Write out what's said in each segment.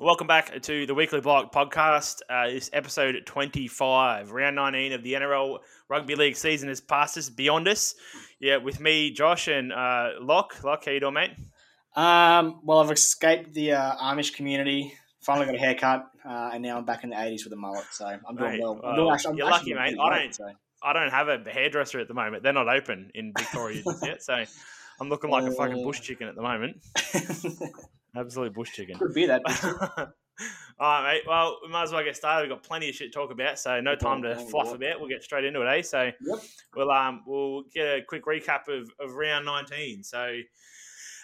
Welcome back to the Weekly Block podcast. Uh, it's episode 25. Round 19 of the NRL Rugby League season has passed us, beyond us. Yeah, with me, Josh, and uh, Locke. Locke, how you doing, mate? Um, well, I've escaped the uh, Amish community. Finally got a haircut, uh, and now I'm back in the 80s with a mullet. So I'm doing Mate, well. I'm doing actually, I'm you're lucky, mate. I great, so. I don't have a hairdresser at the moment. They're not open in Victoria just yet, so I'm looking like a fucking bush Uh. chicken at the moment. Absolute bush chicken. Could be that. All right, mate. Well, we might as well get started. We've got plenty of shit to talk about, so no time to fluff about. We'll get straight into it, eh? So Yep. we'll um we'll get a quick recap of, of round 19. So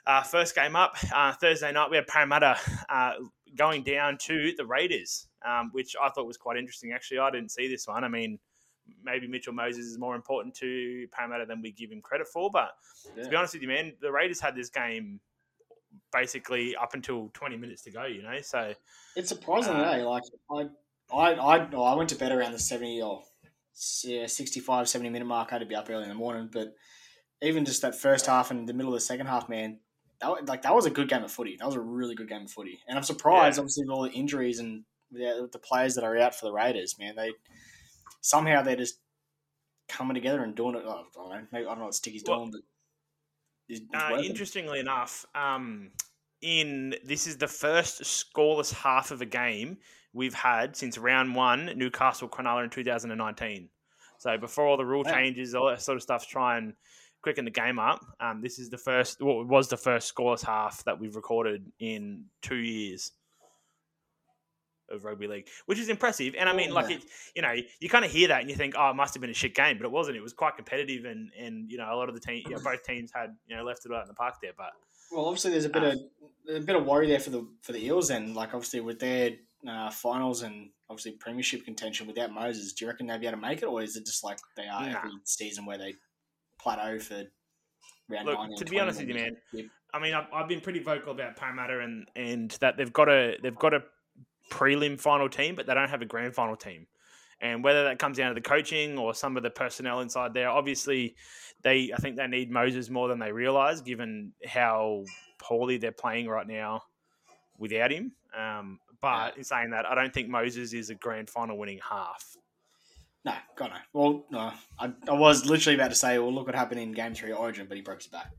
uh, first game up uh, Thursday night, we had Parramatta uh, going down to the Raiders, um, which I thought was quite interesting. Actually, I didn't see this one. I mean, maybe Mitchell Moses is more important to Parramatta than we give him credit for, but to be honest with you, man, the Raiders had this game basically up until 20 minutes to go. You know, so. It's surprising, Uh, eh? Like I, I, I, I went to bed around the 70 or yeah, 65, 70 minute mark. I had to be up early in the morning, but even just that first half and the middle of the second half, man, that like that was a good game of footy. That was a really good game of footy, and I'm surprised, Yeah. obviously, with all the injuries and with the players that are out for the Raiders, man, they somehow they're just coming together and doing it. Oh, I don't know. Maybe, I don't know what Sticky's Well, doing, but Uh, interestingly enough, um, in this is the first scoreless half of a game we've had since round one, Newcastle Cronulla in 2019. So before all the rule changes, all that sort of stuff, try and quicken the game up. Um, this is the first, well, it was the first scoreless half that we've recorded in two years of rugby league, which is impressive. And I mean, like it, you know, you kind of hear that and you think, oh, it must have been a shit game, but it wasn't. It was quite competitive, and and you know, a lot of the team, you know, both teams had you know left it out in the park there. But Well, obviously, there's a bit Uh, of a bit of worry there for the for the Eels. and like obviously with their uh, finals and obviously premiership contention without Moses, do you reckon they'll be able to make it, or is it just like they are Nah. every season where they plateau for round Look, nine? to be honest with you, man, I mean, I've, I've been pretty vocal about Parramatta and and that they've got a they've got a prelim final team, but they don't have a grand final team. And whether that comes down to the coaching or some of the personnel inside there, obviously, they I think they need Moses more than they realize, given how poorly they're playing right now without him. Um, but in saying that, I don't think Moses is a grand final winning half. No, God no. Well, no, I, I was literally about to say, well, look what happened in Game Three Origin, but he broke his back.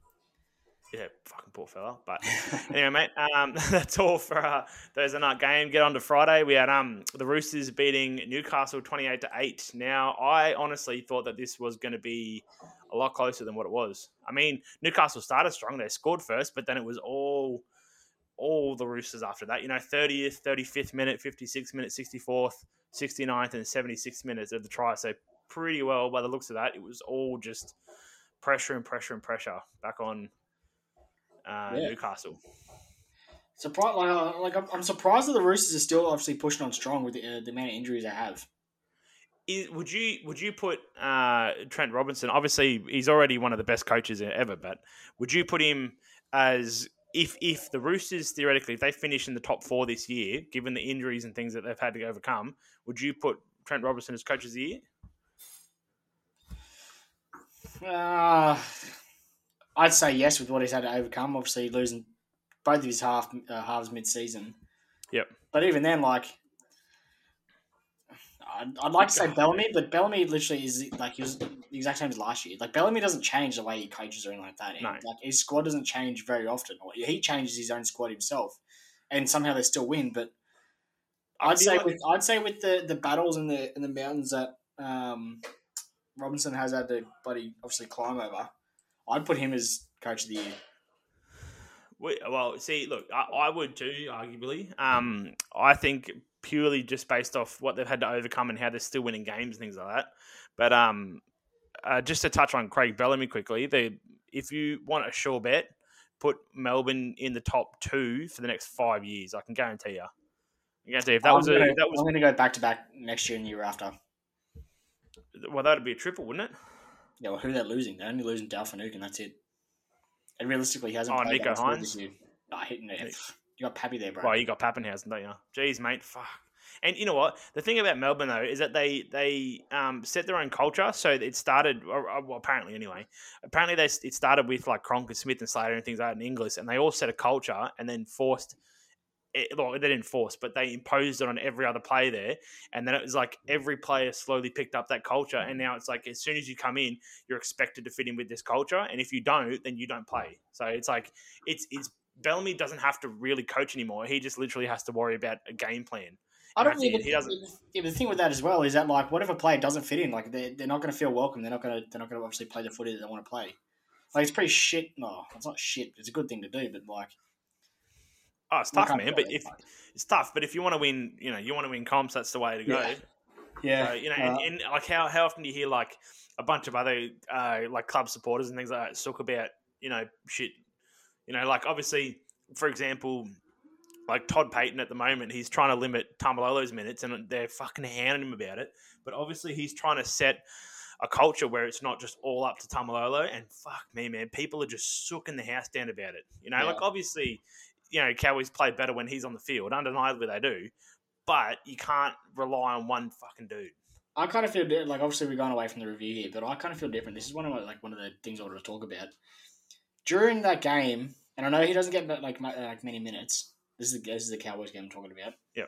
Yeah, fucking poor fella. But anyway, mate, um, that's all for uh, Thursday night game. Get on to Friday. We had um the Roosters beating Newcastle twenty eight to eight. Now, I honestly thought that this was going to be a lot closer than what it was. I mean, Newcastle started strong. They scored first, but then it was all all the Roosters after that. You know, thirtieth, thirty fifth minute, fifty sixth minute, sixty fourth, 69th, and seventy sixth minutes of the try. So pretty well by the looks of that. It was all just pressure and pressure and pressure back on uh, Yeah. Newcastle. Surprised, like, uh, like I'm, I'm surprised that the Roosters are still obviously pushing on strong with the, uh, the amount of injuries they have. Is, would you would you put uh, Trent Robinson? Obviously, he's already one of the best coaches ever. But would you put him as if if the Roosters theoretically if they finish in the top four this year, given the injuries and things that they've had to overcome, would you put Trent Robinson as coach of the year? Uh, I'd say yes with what he's had to overcome. Obviously, losing both of his half uh, halves mid season. Yep. But even then, like, I'd, I'd like to say Bellamy, but Bellamy literally is like he was the exact same as last year. Like Bellamy doesn't change the way he coaches or anything like that. No. Like his squad doesn't change very often. He changes his own squad himself, and somehow they still win. But I'd say like- with I'd say with the, the battles in the in the mountains that um, Robinson has had to bloody obviously climb over, I'd put him as coach of the year. We- Well, see, look, I, I would too, arguably. Um, I think purely just based off what they've had to overcome and how they're still winning games and things like that. But um, uh, just to touch on Craig Bellamy quickly, they, if you want a sure bet, put Melbourne in the top two for the next five years. I can guarantee you. I guarantee if that I'm was gonna, that was I'm going to go back to back next year and year after. well, that'd be a triple, wouldn't it? Yeah, well, who they're losing? They're only losing Dale Finucane, and that's it. And realistically, he hasn't Oh, played Nicho Hynes? Nah, hitting it. You got Pappy there, bro. Well, you got Papenhuyzen, don't you? Jeez, mate, fuck. And you know what? The thing about Melbourne though is that they they um, set their own culture. So it started, or, or, well, apparently anyway. Apparently they it started with like Cronk and Smith and Slater and things like that in English, and they all set a culture and then forced it, well, they didn't force, but they imposed it on every other player there. And then it was like mm. every player slowly picked up that culture. Mm. And now it's like as soon as you come in, you're expected to fit in with this culture. And if you don't, then you don't play. So it's like it's it's Bellamy doesn't have to really coach anymore. He just literally has to worry about a game plan. I don't think he doesn't. Yeah, the thing with that as well is that like, what if a player doesn't fit in? Like, they're, they're not going to feel welcome. They're not going to they're not going to obviously play the footy that they want to play. Like, it's pretty shit. No, it's not shit. It's a good thing to do, but like, Oh, it's tough, man. But if it's tough, but if you want to win, you know, you want to win comps, that's the way to go. Yeah. yeah, So, you know, uh, and, and like how, how often do you hear like a bunch of other uh, like club supporters and things like that talk about you know shit, you know, like obviously, for example, like Todd Payten at the moment, he's trying to limit Taumalolo's minutes and they're fucking hounding him about it. But obviously, he's trying to set a culture where it's not just all up to Tamalolo. And fuck me, man, people are just sooking the house down about it. You know, like obviously, you know, Cowboys play better when he's on the field. Undeniably, they do. But you can't rely on one fucking dude. I kind of feel di- like obviously we're going away from the review here, but I kind of feel different. This is one of my, like one of the things I wanted to talk about during that game, and I know he doesn't get like uh, like many minutes. This is the this is the Cowboys game I'm talking about. Yeah,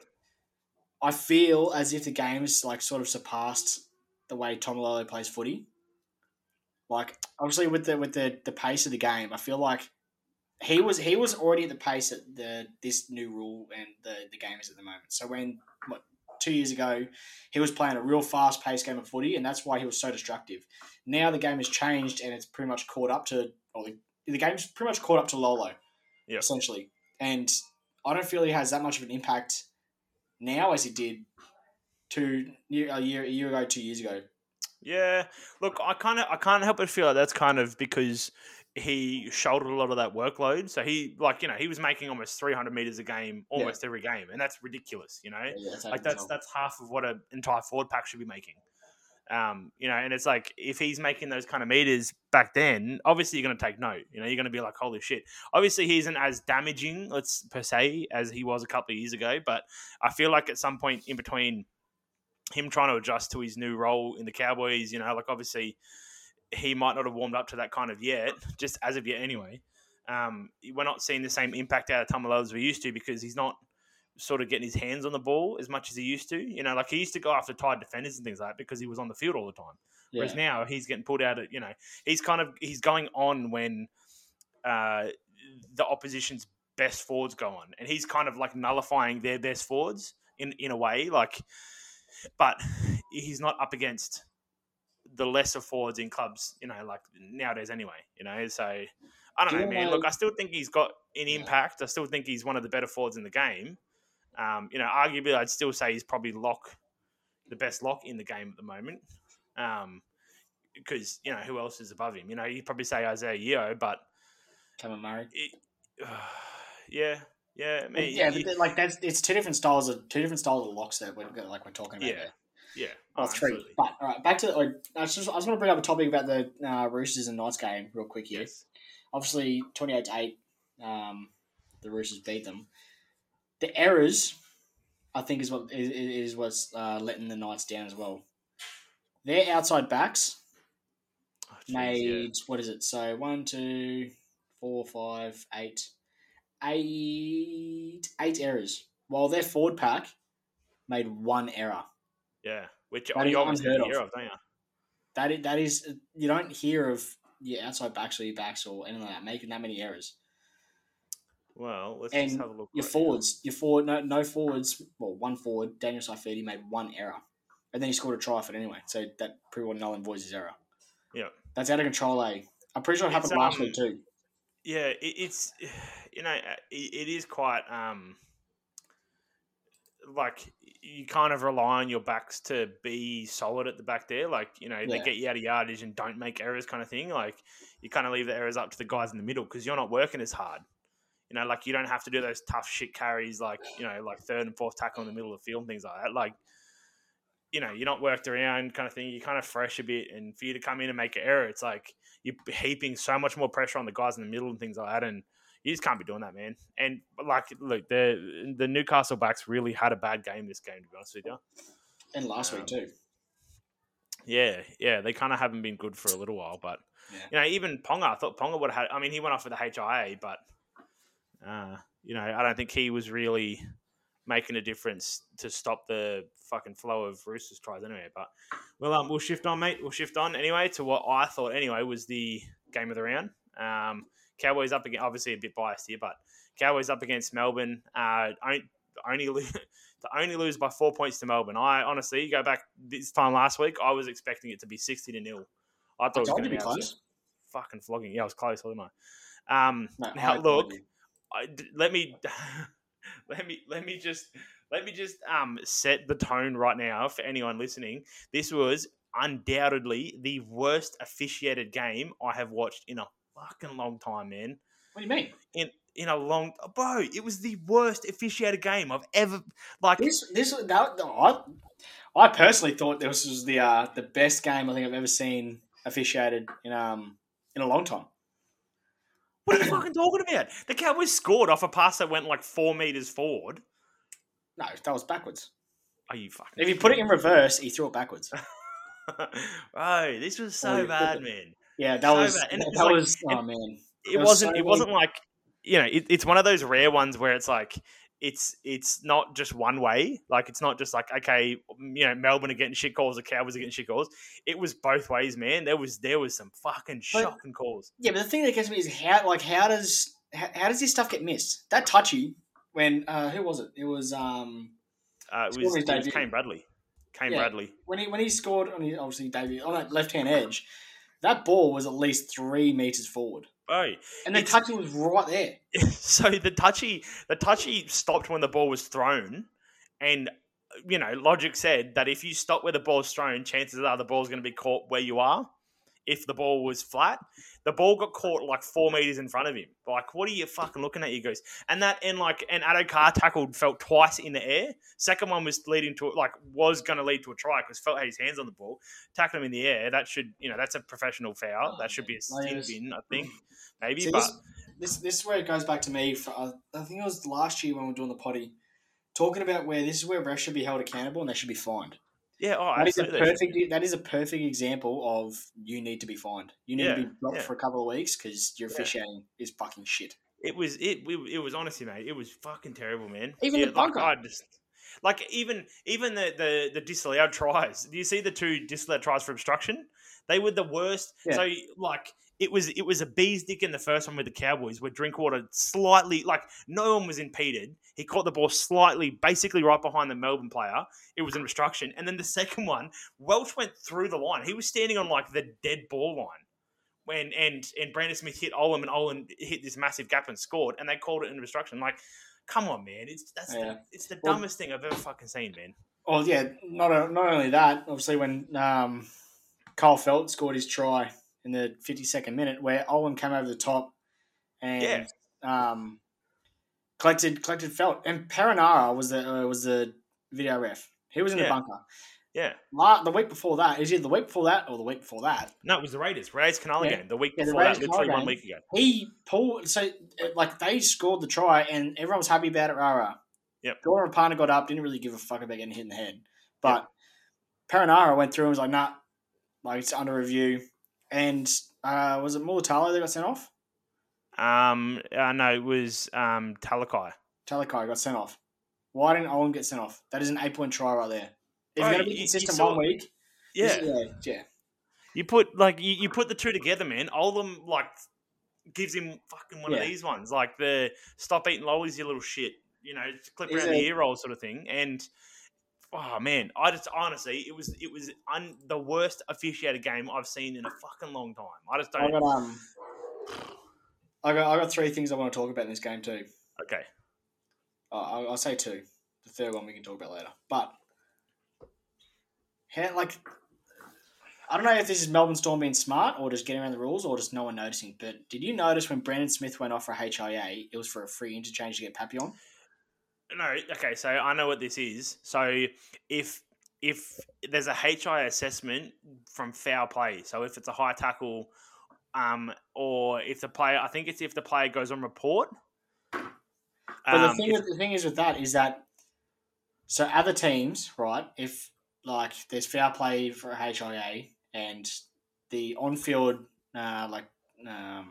I feel as if the game's like sort of surpassed the way Taumalolo plays footy. Like obviously with the with the the pace of the game, I feel like he was he was already at the pace at the this new rule and the the game is at the moment. So when what two years ago he was playing a real fast paced game of footy, and that's why he was so destructive. Now the game has changed, and it's pretty much caught up to, or the, the game's pretty much caught up to Lolo, Yep. essentially. And I don't feel he has that much of an impact now as he did two year, a year a year ago, two years ago. Yeah, look, I kind of, I can't help but feel like that's kind of because he shouldered a lot of that workload. So he, like, you know, he was making almost 300 meters a game, almost every game, and that's ridiculous. You know, Yeah, that's like that's that's half of what an entire forward pack should be making. Um, you know, and it's like if he's making those kind of meters back then, obviously you're going to take note. You know, you're going to be like, holy shit. Obviously, he isn't as damaging, let's per se, as he was a couple of years ago. But I feel like at some point in between him trying to adjust to his new role in the Cowboys, you know, like obviously he might not have warmed up to that kind of yet, just as of yet anyway. Um, we're not seeing the same impact out of Taumalolo as we used to because he's not sort of getting his hands on the ball as much as he used to. You know, like he used to go after tied defenders and things like that because he was on the field all the time. yeah. Whereas now he's getting pulled out. At, you know, he's kind of he's going on when uh, the opposition's best forwards go on, and he's kind of like nullifying their best forwards in in a way. Like, but he's not up against the lesser forwards in clubs. You know, like nowadays anyway. You know, so I don't Do know, man. know- Look, I still think he's got an impact. I still think he's one of the better forwards in the game. Um, you know, arguably, I'd still say he's probably lock the best lock in the game at the moment. Um, because you know who else is above him? You know, you'd probably say Isaah Yeo, but Cameron Murray. it, yeah, yeah, I mean, yeah, but like that's it's two different styles of two different styles of locks that we're like we're talking about. Yeah. there. Yeah, Oh, oh, three. absolutely. But all right, back to I I just I just want to bring up a topic about the uh, Roosters and Knights game real quick here. Yes. Obviously, twenty eight to eight, um, the Roosters beat them. The errors, I think, is what is, is what's uh, letting the Knights down as well. Their outside backs Oh, jeez, made what is it? So one, two, four, five, eight, eight, eight errors. While their forward pack made one error. Yeah. Which That you obviously hear of. of, don't you? That is, that is you don't hear of your outside backs or your backs or anything like that making that many errors. Well, let's And just have a look. Your right forwards, your forward, no, no forwards. Well, one forward, Daniel Saifiti made one error, and then he scored a try for it anyway. So that pretty well null and voids his error. Yeah. that's out of control. Eh? I'm pretty sure it happened last um, week too. yeah, it, it's you know it, it is quite um like you kind of rely on your backs to be solid at the back there. Like you know they Yeah. get you out of yardage and don't make errors, kind of thing. Like you kind of leave the errors up to the guys in the middle because you're not working as hard. You know, like you don't have to do those tough shit carries, like you know, like third and fourth tackle in the middle of the field and things like that. Like you know, you're not worked around kind of thing. You're kind of fresh a bit, and for you to come in and make an error, it's like you're heaping so much more pressure on the guys in the middle and things like that, and you just can't be doing that, man. And like, look, the the Newcastle backs really had a bad game this game, to be honest with you. And last um, week too. Yeah, yeah, they kind of haven't been good for a little while, but Yeah. you know, even Ponga, I thought Ponga would have had. I mean, he went off with the HIA, but uh, you know, I don't think he was really making a difference to stop the fucking flow of Roosters tries anyway. But well, um, we'll shift on, mate. We'll shift on anyway to what I thought anyway was the game of the round. Um, Cowboys up against, obviously a bit biased here, but Cowboys up against Melbourne. Uh, only lose, to only lose by four points to Melbourne. I honestly go back this time last week. I was expecting it to be sixty to nil. I thought I it was going to be close. Fucking flogging. Yeah, I was close, wasn't I? Um, no, now I look, I, let me let me let me just let me just um set the tone right now for anyone listening. This was undoubtedly the worst officiated game I have watched in a fucking long time, man. What do you mean? In in a long bro, it was the worst officiated game I've ever like. This this that, I I personally thought this was the uh, the best game I think I've ever seen officiated in um in a long time. What are you fucking talking about? The Cowboys scored off a pass that went like four meters forward. No, that was backwards. Are you fucking? If you put it in reverse, he threw it backwards. oh, this was so oh, bad, man. Yeah, that so was that, that like, was oh man. It, it wasn't. So it wasn't like you know. It, it's one of those rare ones where it's like it's it's not just one way. Like it's not just like okay, you know, Melbourne are getting shit calls, the Cowboys are getting shit calls. It was both ways, man. There was there was some fucking shocking calls. Yeah, but the thing that gets me is how like how does how, how does this stuff get missed? That touchy when uh, who was it? It was um, uh, it was, it was Kane Bradley. Kane yeah. Bradley when he when he scored on his obviously debut on that left hand edge, that ball was at least three meters forward. Oh, and the touchy was right there. So the touchy, the touchy stopped when the ball was thrown, and you know, logic said that if you stop where the ball's thrown, chances are the ball's going to be caught where you are if the ball was flat. The ball got caught like four meters in front of him. Like, what are you fucking looking at? You goes, and that and like and Addo-Carr tackled Feldt twice in the air. Second one was leading to like was going to lead to a try because Feldt had his hands on the ball, tackled him in the air. That should you know that's a professional foul. Oh, that should be a sin bin, I think, maybe. See, but this, this, this is where it goes back to me. For, uh, I think it was last year when we were doing the potty, talking about where this is where refs should be held accountable and they should be fined. Yeah, oh, that is a perfect. That is a perfect example of you need to be fined. You need yeah, to be dropped yeah. for a couple of weeks because your officiating yeah. is fucking shit. It was it, it. It was honestly, mate. It was fucking terrible, man. Even the bunker. Like, I just like even even the the the disallowed tries. Do you see the two disallowed tries for obstruction? They were the worst. So like it was it was a bee's dick in the first one with the Cowboys where Drinkwater slightly like no one was impeded. He caught the ball slightly, basically right behind the Melbourne player. It was an obstruction. And then the second one, Welch went through the line. He was standing on like the dead ball line. When and and Brandon Smith hit Olam and Olam hit this massive gap and scored, and they called it an obstruction. Like, come on, man! It's that's yeah. the, it's the dumbest thing I've ever fucking seen, man. Well, yeah, not not only that. Obviously, when um, Kyle Feldt scored his try in the 52nd minute where Olam came over the top and yeah. um, collected collected Feldt and Perenara was the uh, was the video ref. He was in yeah. the bunker. Yeah. the week before that, is it the week before that or the week before that? No, it was the Raiders. Raiders Canala yeah. game. The week yeah, before that, literally one week ago. He pulled so like they scored the try and everyone was happy about it. Rara. Yep. Gordon Parner got up, didn't really give a fuck about getting hit in the head. But yep. Perenara went through and was like, nah, like it's under review. And uh, was it Mulitalo that got sent off? Um, uh, no, it was um, Talakai. Talakai got sent off. Why didn't Owen get sent off? That is an eight point try right there. If you're going to be consistent one week, yeah. yeah, yeah. You put like you, you put the two together, man. Oldham like gives him fucking one yeah. of these ones, like the stop eating lollies, you little shit. You know, clip around the ear roll sort of thing, and oh man, I just honestly, it was it was un, the worst officiated game I've seen in a fucking long time. I just don't. I got um, I got I got three things I want to talk about in this game too. Okay. Uh, I'll, I'll say two. The third one we can talk about later. But how like. I don't know if this is Melbourne Storm being smart or just getting around the rules or just no one noticing. But did you notice when Brandon Smith went off for HIA, it was for a free interchange to get Papillon? No, okay, so I know what this is. So if if there's a HI assessment from foul play, so if it's a high tackle, um, or if the player, I think it's if the player goes on report. But um, the thing, if, the thing is with that is that so other teams, right? If like there's foul play for a HIA and the on-field, uh, like um,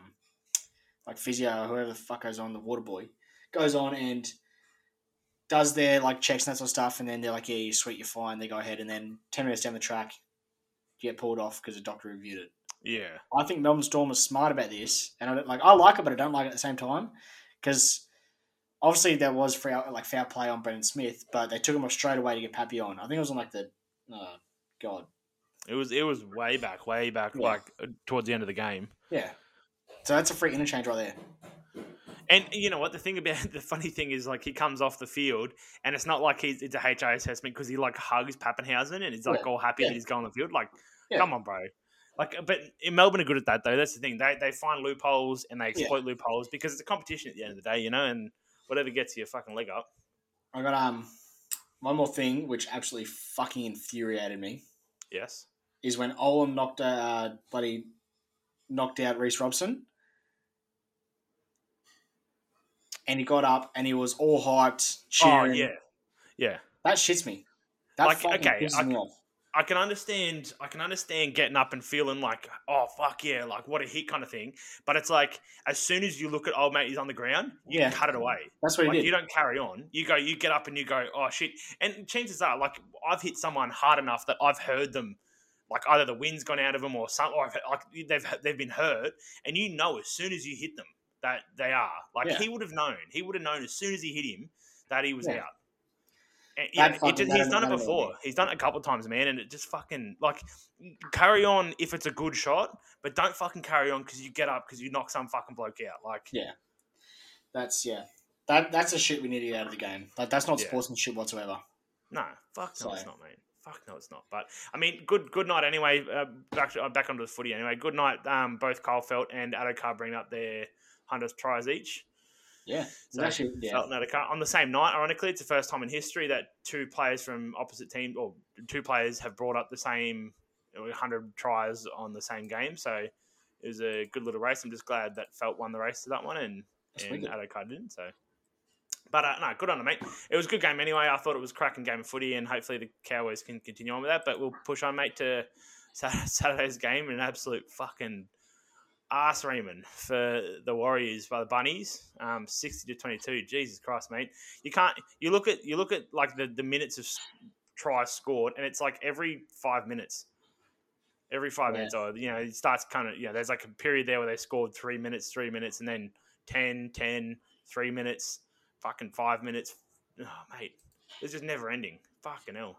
like physio or whoever the fuck goes on the water boy goes on and does their like checks and that sort of stuff, and then they're like, "Yeah, you're sweet, you're fine." They go ahead, and then ten minutes down the track, you get pulled off because a doctor reviewed it. Yeah. I think Melbourne Storm was smart about this, and I don't, like I like it, but I don't like it at the same time because obviously there was foul, like foul play on Brandon Smith, but they took him off straight away to get Pappy on. I think it was on like the oh god, It was it was way back, way back, Yeah. like uh, towards the end of the game. yeah. So that's a free interchange right there. And you know what? The thing about the funny thing is, like, he comes off the field, and it's not like he's it's a HI assessment because he like hugs Papenhuyzen and he's like Yeah. all happy Yeah. that he's going on the field. Like, Yeah. come on, bro. Like, but in Melbourne are good at that though. That's the thing. They they find loopholes and they exploit loopholes because it's a competition at the end of the day, you know. And whatever gets your fucking leg up. I got um one more thing which absolutely fucking infuriated me Yes. is when Olam knocked uh bloody knocked out Reece Robson. And he got up and he was all hyped, cheering. Oh yeah, yeah. That shits me. That Like, fucking okay, pisses I me can- off. I can understand. I can understand getting up and feeling like, oh fuck yeah, like what a hit kind of thing. But it's like as soon as you look at old mate, he's on the ground, you Yeah. cut it away. That's what he did. you don't carry on. You go, you get up and you go, oh shit. And chances are, like I've hit someone hard enough that I've heard them, like either the wind's gone out of them or something, or I've, like they've they've been hurt, and you know as soon as you hit them that they are. Like Yeah. he would have known. He would have known as soon as he hit him that he was Yeah. out. And, yeah, just, he's done it before. He's done it a couple of times, man, and it just fucking like carry on if it's a good shot, but don't fucking carry on because you get up because you knock some fucking bloke out. Like, Yeah. That's yeah. That that's a shit we need to get out of the game. Like that's not Yeah. sportsmanship whatsoever. No, fuck no, it's not, mate. Fuck no, it's not. But I mean, good good night anyway. Uh, back uh, back onto the footy anyway. Good night. Um, both Kyle Feldt and Addo-Carr bring up their hundredth tries each. Yeah. So, actually yeah. Feldt and Addo-Carr on the same night. Ironically, it's the first time in history that two players from opposite teams or two players have brought up the same hundred tries on the same game. So it was a good little race. I'm just glad that Feldt won the race to that one and That's and. Addo-Carr didn't. So. But uh, no, good on them, mate. It was a good game anyway. I thought it was a cracking game of footy, and hopefully the Cowboys can continue on with that. But we'll push on, mate, to Saturday's game. An absolute fucking ass reaming for the Warriors by the Bunnies, um, sixty to twenty-two. Jesus Christ, mate! You can't. You look at you look at like the, the minutes of tries scored, and it's like every five minutes. Every five Yeah. minutes, or you know, it starts kind of. You know, there's like a period there where they scored three minutes, three minutes, and then 10, 10, three minutes, fucking five minutes. Oh, mate, it's just never ending. Fucking hell,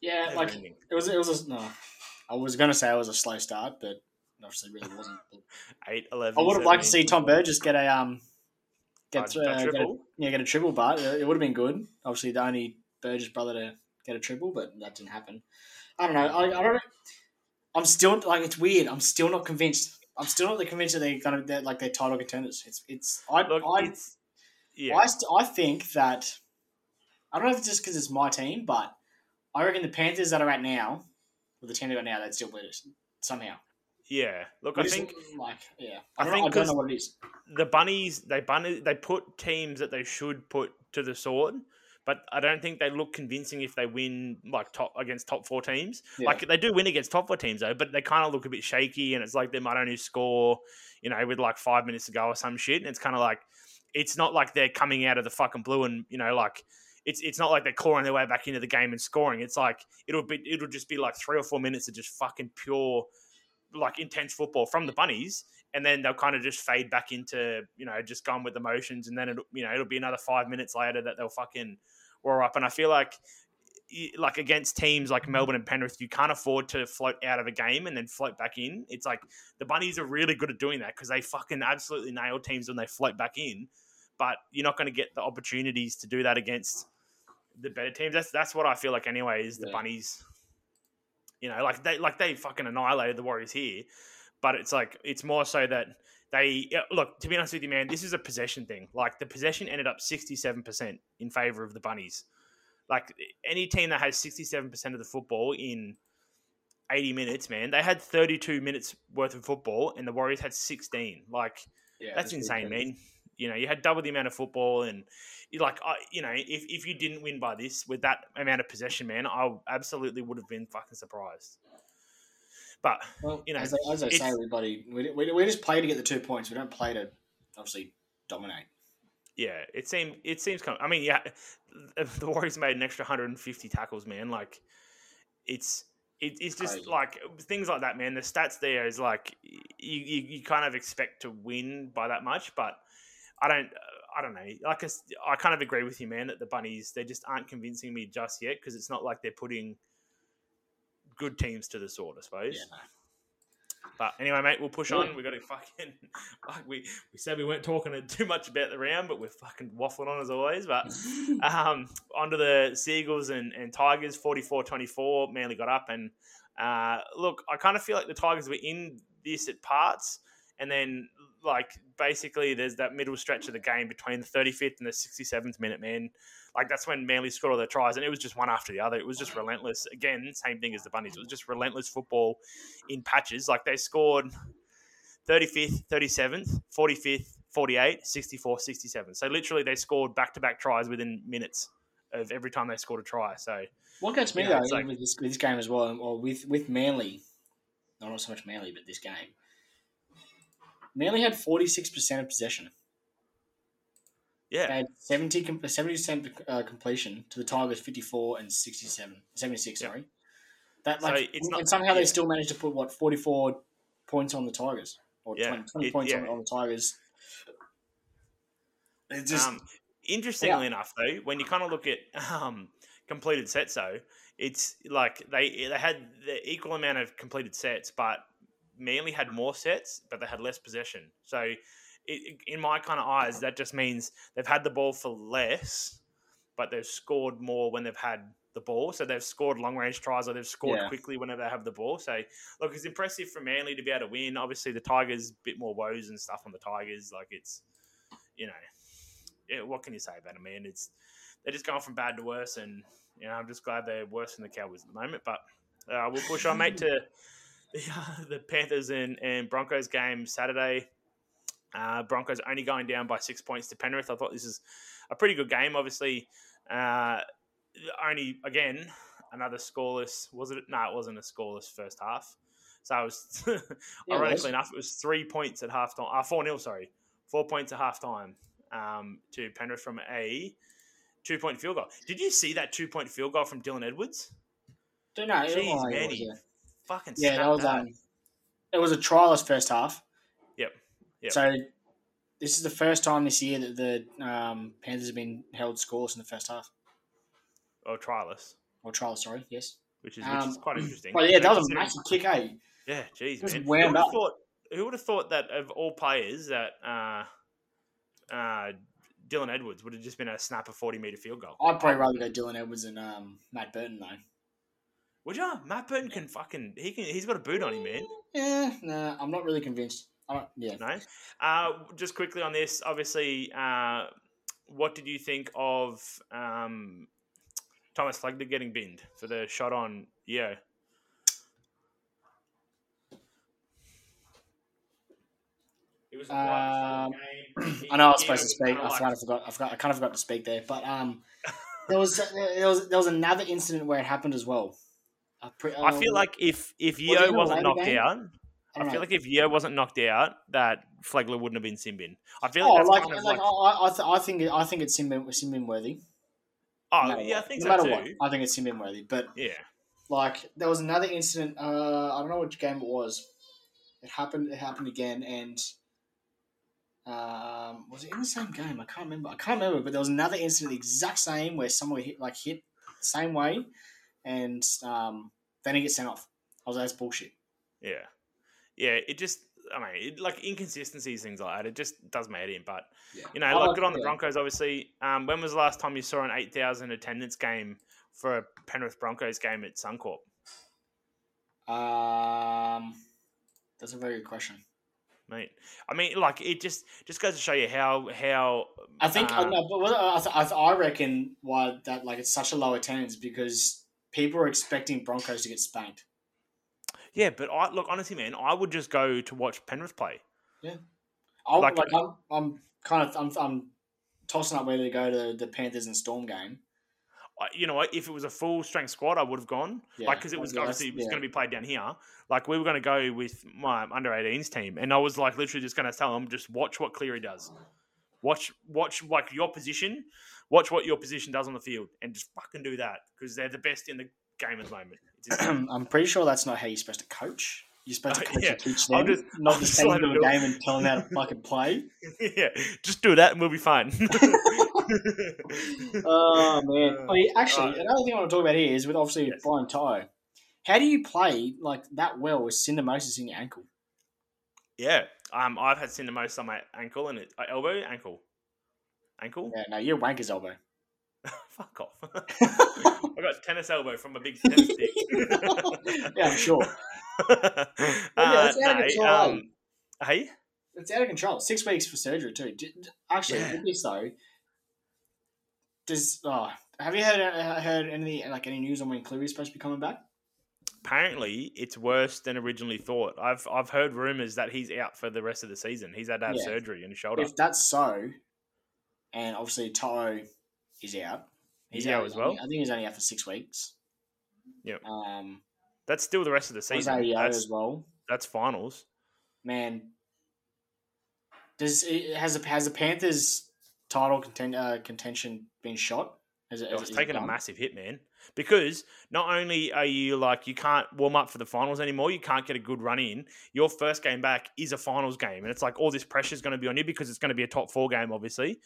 Yeah, never like ending. it was it was a no. I was gonna say it was a slow start, but obviously really wasn't. Eight, 11, I would have liked to see Tom Burgess get a um get, A- a uh, get a, triple? yeah get a triple, but it would have been good. Obviously, the only Burgess brother to get a triple, but that didn't happen. I don't know. I, I don't. know. I'm still like it's weird. I'm still not convinced. I'm still not convinced that they're gonna they're, like they're title contenders. It's it's I Look, I it's yeah. I, st- I think that I don't know if it's just because it's my team, but I reckon the Panthers that are at now, with the team they got now, they'd still beat us somehow. Yeah, look, I think like yeah, I I, don't, think know, I don't know what it is. the bunnies they bunny they put teams that they should put to the sword, but I don't think they look convincing if they win like top against top four teams. Yeah. Like they do win against top four teams though, but they kind of look a bit shaky, and it's like they might only score, you know, with like five minutes to go or some shit, and it's kind of like it's not like they're coming out of the fucking blue and you know like. It's, it's not like they're clawing their way back into the game and scoring. It's like it'll be it'll just be like three or four minutes of just fucking pure, like intense football from the bunnies, and then they'll kind of just fade back into you know just going with the motions, and then it'll you know it'll be another five minutes later that they'll fucking roar up. And I feel like like against teams like Melbourne and Penrith, you can't afford to float out of a game and then float back in. It's like the bunnies are really good at doing that because they fucking absolutely nail teams when they float back in. But you're not going to get the opportunities to do that against the better teams. That's that's what I feel like anyway. Is the Yeah. bunnies, you know, like they like they fucking annihilated the Warriors here, but it's like it's more so that they look. To be honest with you, man, this is a possession thing. Like the possession ended up sixty seven percent in favor of the bunnies. Like any team that has sixty seven percent of the football in eighty minutes, man, they had thirty two minutes worth of football, and the Warriors had sixteen. Like Yeah, that's insane, man. You know, you had double the amount of football, and you like, I, you know, if, if you didn't win by this with that amount of possession, man, I absolutely would have been fucking surprised. But Well, you know, as I, as I say, everybody, we, we, we just play to get the two points. We don't play to obviously dominate. Yeah, it seemed it seems kind. Of, I mean, yeah, the Warriors made an extra 150 tackles, man. Like, it's it, it's just Crazy. like things like that, man. The stats there is like you, you, you kind of expect to win by that much, but I don't. I don't know. Like I kind of agree with you, man. That the bunnies they just aren't convincing me just yet because it's not like they're putting good teams to the sword. I suppose. Yeah, no. But anyway, mate, we'll push on. We got to fucking like we we said we weren't talking too much about the round, but we're fucking waffling on as always. But um, onto the Seagulls and, and Tigers, 44-24. Manly got up and uh, look, I kind of feel like the Tigers were in this at parts, and then like basically there's that middle stretch of the game between the 35th and the 67th minute, man. Like that's when Manly scored all their tries, and it was just one after the other. It was just relentless. Again, same thing as the Bunnies. It was just relentless football in patches. Like they scored 35th, 37th, 45th, 48, 64, 67. So literally they scored back to back tries within minutes of every time they scored a try. So What gets me Yeah, though like- with, this, with this game as well, or with with Manly, not so much Manly, but this game, Manly had forty six percent of possession. They yeah, had 70 percent uh, completion to the Tigers fifty four and 67, 76, Yeah. Sorry, that So like it's not- and somehow they still managed to put what forty four points on the Tigers or Yeah, 20, 20 it- points yeah. on, on the Tigers. It just um, interestingly enough, though, when you kind of look at um, completed sets, though, it's like they they had the equal amount of completed sets, but Manly had more sets, but they had less possession. So, it, in my kind of eyes, that just means they've had the ball for less, but they've scored more when they've had the ball. So they've scored long range tries or they've scored Yeah. quickly whenever they have the ball. So look, it's impressive for Manly to be able to win. Obviously, the Tigers bit more woes and stuff on the Tigers. Like it's, you know, yeah, what can you say about it, man? It's they're just going from bad to worse, and you know, I'm just glad they're worse than the Cowboys at the moment. But uh, we'll push on, mate, to the, the Panthers and, and Broncos game Saturday. Uh, Broncos only going down by six points to Penrith. I thought this is a pretty good game. Obviously, uh, only again another scoreless. Was it? No, it wasn't a scoreless first half. So I was, Yeah, it was. ironically enough, it was three points at half time. Uh, four 0 sorry, four points at half time um, to Penrith from a two point field goal. Did you see that two point field goal from Dylan Edwards? don't know. Jeez, man, was, he yeah. Fucking Yeah, that was um, it was a trialist first half. Yep. Yep. So this is the first time this year that the um, Panthers have been held scoreless in the first half. or trialist, Or trial, sorry, yes. which is which is Um, quite interesting. But yeah, that was a Considering- massive kick, eh? Yeah, jeez, Just man. wound who would up. have thought? Who would have thought that of all players that uh, uh, Dylan Edwards would have just been a snap a forty meter field goal? I'd probably rather go Dylan Edwards and um, Matt Burton though. Would you? Matt Burton can fucking he can he's got a boot on him, man. Yeah, nah, I'm not really convinced. I don't, yeah. No. Uh, just quickly on this, obviously, uh, what did you think of um, Thomas Flegler getting binned for the shot on Yeah. It was Um, before the game. I know I was supposed to speak. I kind of forgot. I forgot. I kind of forgot to speak there. But um, there was there was there was another incident where it happened as well. I, pre- I feel um, like if if Was Yeo in wasn't knocked game? out, I, I, feel know. like if Yeo wasn't knocked out, that Flegler wouldn't have been sin bin. I feel like oh, that's like, of like, like, I, I, th- I think I think it's sin bin Simbin worthy. oh no yeah, I think no so matter too. what, I think it's sin bin worthy. But Yeah, like there was another incident. Uh, I don't know which game it was. It happened. It happened again, and um, was it in the same game? I can't remember. I can't remember. But there was another incident, the exact same, where someone hit like hit the same way, and um, then he gets sent off. I was like, that's bullshit. yeah, yeah. It just, I mean, it, like inconsistencies, things like that. It just does my head in. But Yeah. you know, I like like- good on the. Broncos. Obviously, um, when was the last time you saw an eight thousand attendance game for a Penrith Broncos game at Suncorp? Um, that's a very good question. Mate, I mean, like it just just goes to show you how how I think I um, no, but what, I, I, I reckon why that like it's such a low attendance because people are expecting Broncos to get spanked. yeah. But I look honestly, man, I would just go to watch Penrith play. Yeah, I Like- like, I'm, I'm kind of I'm, I'm tossing up whether to go to the Panthers and Storm game. You know? If it was a full strength squad, I would have gone. Yeah, like because it was yeah, obviously it was yeah. going to be played down here. Like we were going to go with my under 18s team, and I was like literally just going to tell them just watch what Cleary does. Watch watch like your position. Watch what your position does on the field, and just fucking do that because they're the best in the game at the moment. I'm pretty sure that's not how you're supposed to coach. You're supposed to Uh, coach yeah. and teach them, just- not I'll just just them to a game and tell them how to fucking play. yeah, just do that and we'll be fine. Oh man! Uh, actually, right. another thing I want to talk about here is with obviously Yes. Brian Tyre. How do you play like that well with syndesmosis in your ankle? yeah, um, I've had syndesmosis on my ankle and it, uh, elbow, ankle, ankle. Yeah, no, you're wanker's elbow. Fuck off. I got tennis elbow from a big tennis stick. yeah, I'm sure. uh, out no, um, hey, It's out of control. Six weeks for surgery too. Actually, Yeah. this though, does oh, have you heard uh, heard any like any news on when Cleary's supposed to be coming back? apparently it's worse than originally thought. I've I've heard rumors that he's out for the rest of the season. He's had to have Yeah. surgery in his shoulder. If that's so, and obviously Toto is out. He's out as well? I think he's only out for six weeks. Yep. Um, That's still the rest of the season. Jose Allen That's as well. that's finals. Man, does it, has the has the Panthers title content, uh, contention been shot? Is it, it's is it taken a massive hit, man. Because not only are you like you can't warm up for the finals anymore, you can't get a good run in. Your first game back is a finals game, and it's like all this pressure is going to be on you because it's going to be a top four game, obviously.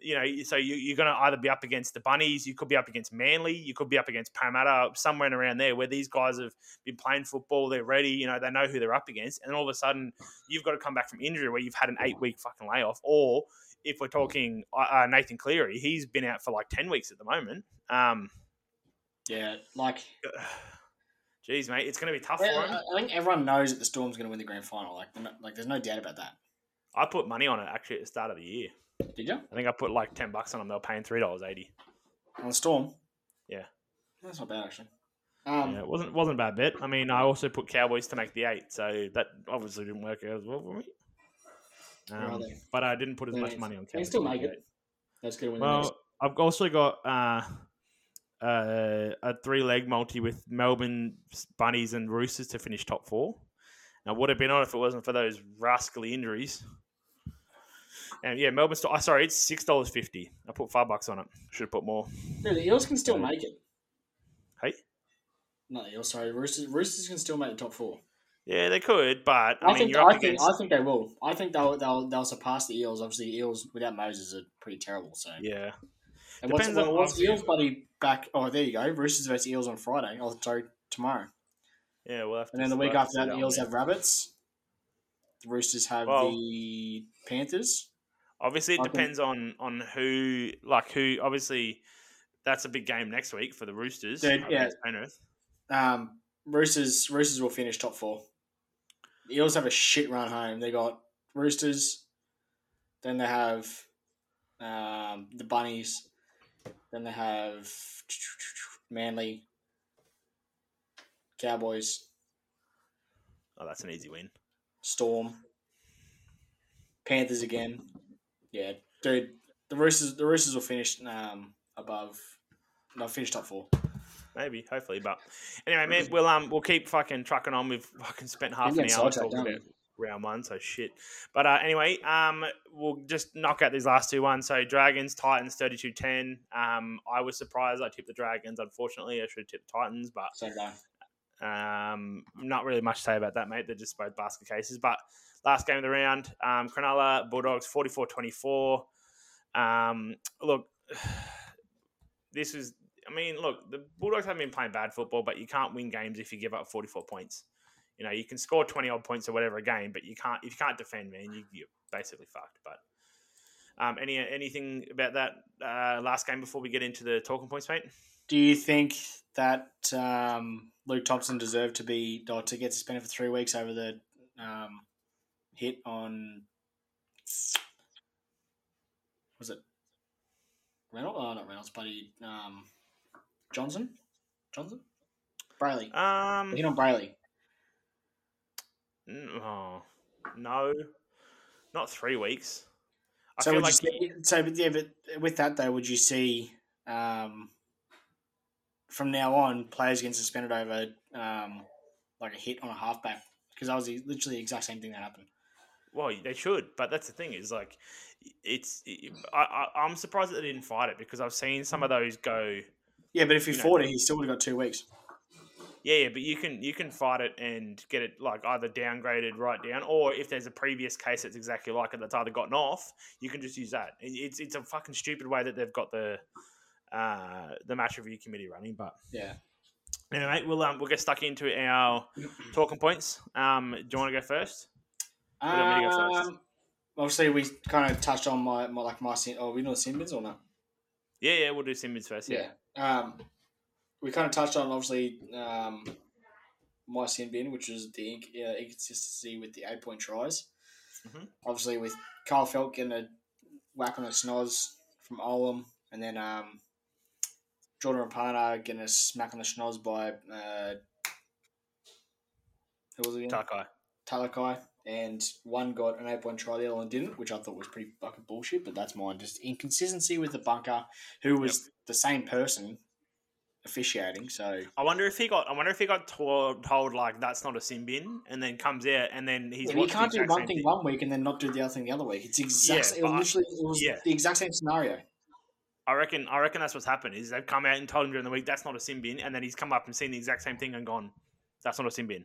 You know, so you, you're going to either be up against the Bunnies, you could be up against Manly, you could be up against Parramatta, somewhere around there where these guys have been playing football, they're ready, you know, they know who they're up against, and all of a sudden you've got to come back from injury where you've had an eight week fucking layoff, or if we're talking uh, uh, Nathan Cleary, he's been out for like ten weeks at the moment. Um, Yeah, like Jeez, mate, it's going to be tough I, for him. I- I think everyone knows that the Storm's going to win the grand final. Like, not- like there's no doubt about that. I put money on it actually at the start of the year. Did you I think I put like ten bucks on them. They were paying three dollars eighty. on the Storm? Yeah. that's not bad actually. Um, yeah, it wasn't wasn't a bad bet. I mean, I also put Cowboys to make the eight, so that obviously didn't work out as well for me. Um, but I didn't put as much money on they Cowboys. still to make it. eight. that's good. to win Well, I've also got uh, uh, a three leg multi with Melbourne Bunnies and Roosters to finish top four. Now, would have been on if it wasn't for those rascally injuries. And yeah, Melbourne. St- oh, sorry, it's six dollars fifty. I put five bucks on it. Should have put more. Dude, the Eels can still make it. Hey? Not the Eels, sorry. Roosters, Roosters can still make the top four. Yeah, they could, but I, I, mean, think you're up I think against. I think they will. I think they'll they'll they'll surpass the Eels. Obviously, the Eels without Moses are pretty terrible. So yeah, and what's, on- what's Eels buddy back? Oh, there you go. Roosters versus Eels on Friday. Oh, sorry, tomorrow. yeah. We'll have to And then the week after that, the Eels have Rabbits. The Roosters have Well- the Panthers. Obviously, it I think- depends on on who, like who. Obviously, that's a big game next week for the Roosters. Dude, yeah. Penrith. Um, Roosters Roosters will finish top four. The Eels have a shit run home. They got Roosters, then they have um, the Bunnies, then they have Manly, Cowboys, Oh, that's an easy win. Storm, Panthers again. Yeah, dude, the Roosters the Roosters will finish um, above. They'll finish top four. Maybe, hopefully, but anyway, man, we'll um we'll keep fucking trucking on. We've fucking spent half an hour talking about round one, so shit. But uh, anyway, um, we'll just knock out these last two ones. So Dragons, Titans, 32-10. Um, I was surprised I tipped the Dragons. Unfortunately, I should have tipped the Titans, but So. Um, not really much to say about that, mate. They're just both basket cases. But last game of the round, um, Cronulla Bulldogs 44-24. Um, look, this is. I mean, look, the Bulldogs haven't been playing bad football, but you can't win games if you give up 44 points. You know, you can score 20 odd points or whatever a game, but you can't if you can't defend, man, you, you're basically fucked. But um, any anything about that uh, last game before we get into the talking points, mate? Do you think that um, Luke Thompson deserved to be or to get suspended for three weeks over the um, hit on was it Reynolds? Oh, not Reynolds, buddy. Um, Johnson, Johnson, Brayley. Um, The hit on Brayley. Oh, no, not three weeks. I So would like you see, so but yeah, but with that though, would you see um, from now on players getting suspended over um, like a hit on a halfback because that was the- literally the exact same thing that happened. well, they should, but that's the thing is like, it's. I, I I'm surprised that they didn't fight it because I've seen some of those go. Yeah, but if he You know- fought it, he still would have got two weeks. Yeah, yeah, but you can you can fight it and get it like either downgraded right down, or if there's a previous case that's exactly like it that's either gotten off, you can just use that. It's it's a fucking stupid way that they've got the uh, the match review committee running, but Yeah. anyway, mate, we'll um, we'll get stuck into our talking points. Um, do you want to go first? do you want me to go first? Um, obviously, we kind of touched on my, my like my sin. Oh, we know sin bins or not? Yeah, yeah, we'll do Simmons first. Yeah, Um, we kind of touched on obviously um, my sin bin, which is the uh, inconsistency with the eight point tries. Mhm. Obviously, with Kyle Feldt getting a whack on the schnoz from Olam, and then um, Jordan Rapana getting a smack on the schnoz by uh, who was it again? Takai. Talakai, and one got an eight point try, the other one didn't, which I thought was pretty fucking bullshit. But that's mine. Just inconsistency with the bunker, who was the same person officiating. So I wonder if he got. I wonder if he got told, told like that's not a sim bin, and then comes out, and then he's. Yeah, you can't do one same thing one week and then not do the other thing the other week. It's exactly. Yeah, it was but I- literally it was yeah. the exact same scenario. I reckon. I reckon that's what's happened. Is they've come out and told him during the week that's not a sim bin, and then he's come up and seen the exact same thing and gone, "That's not a sim bin."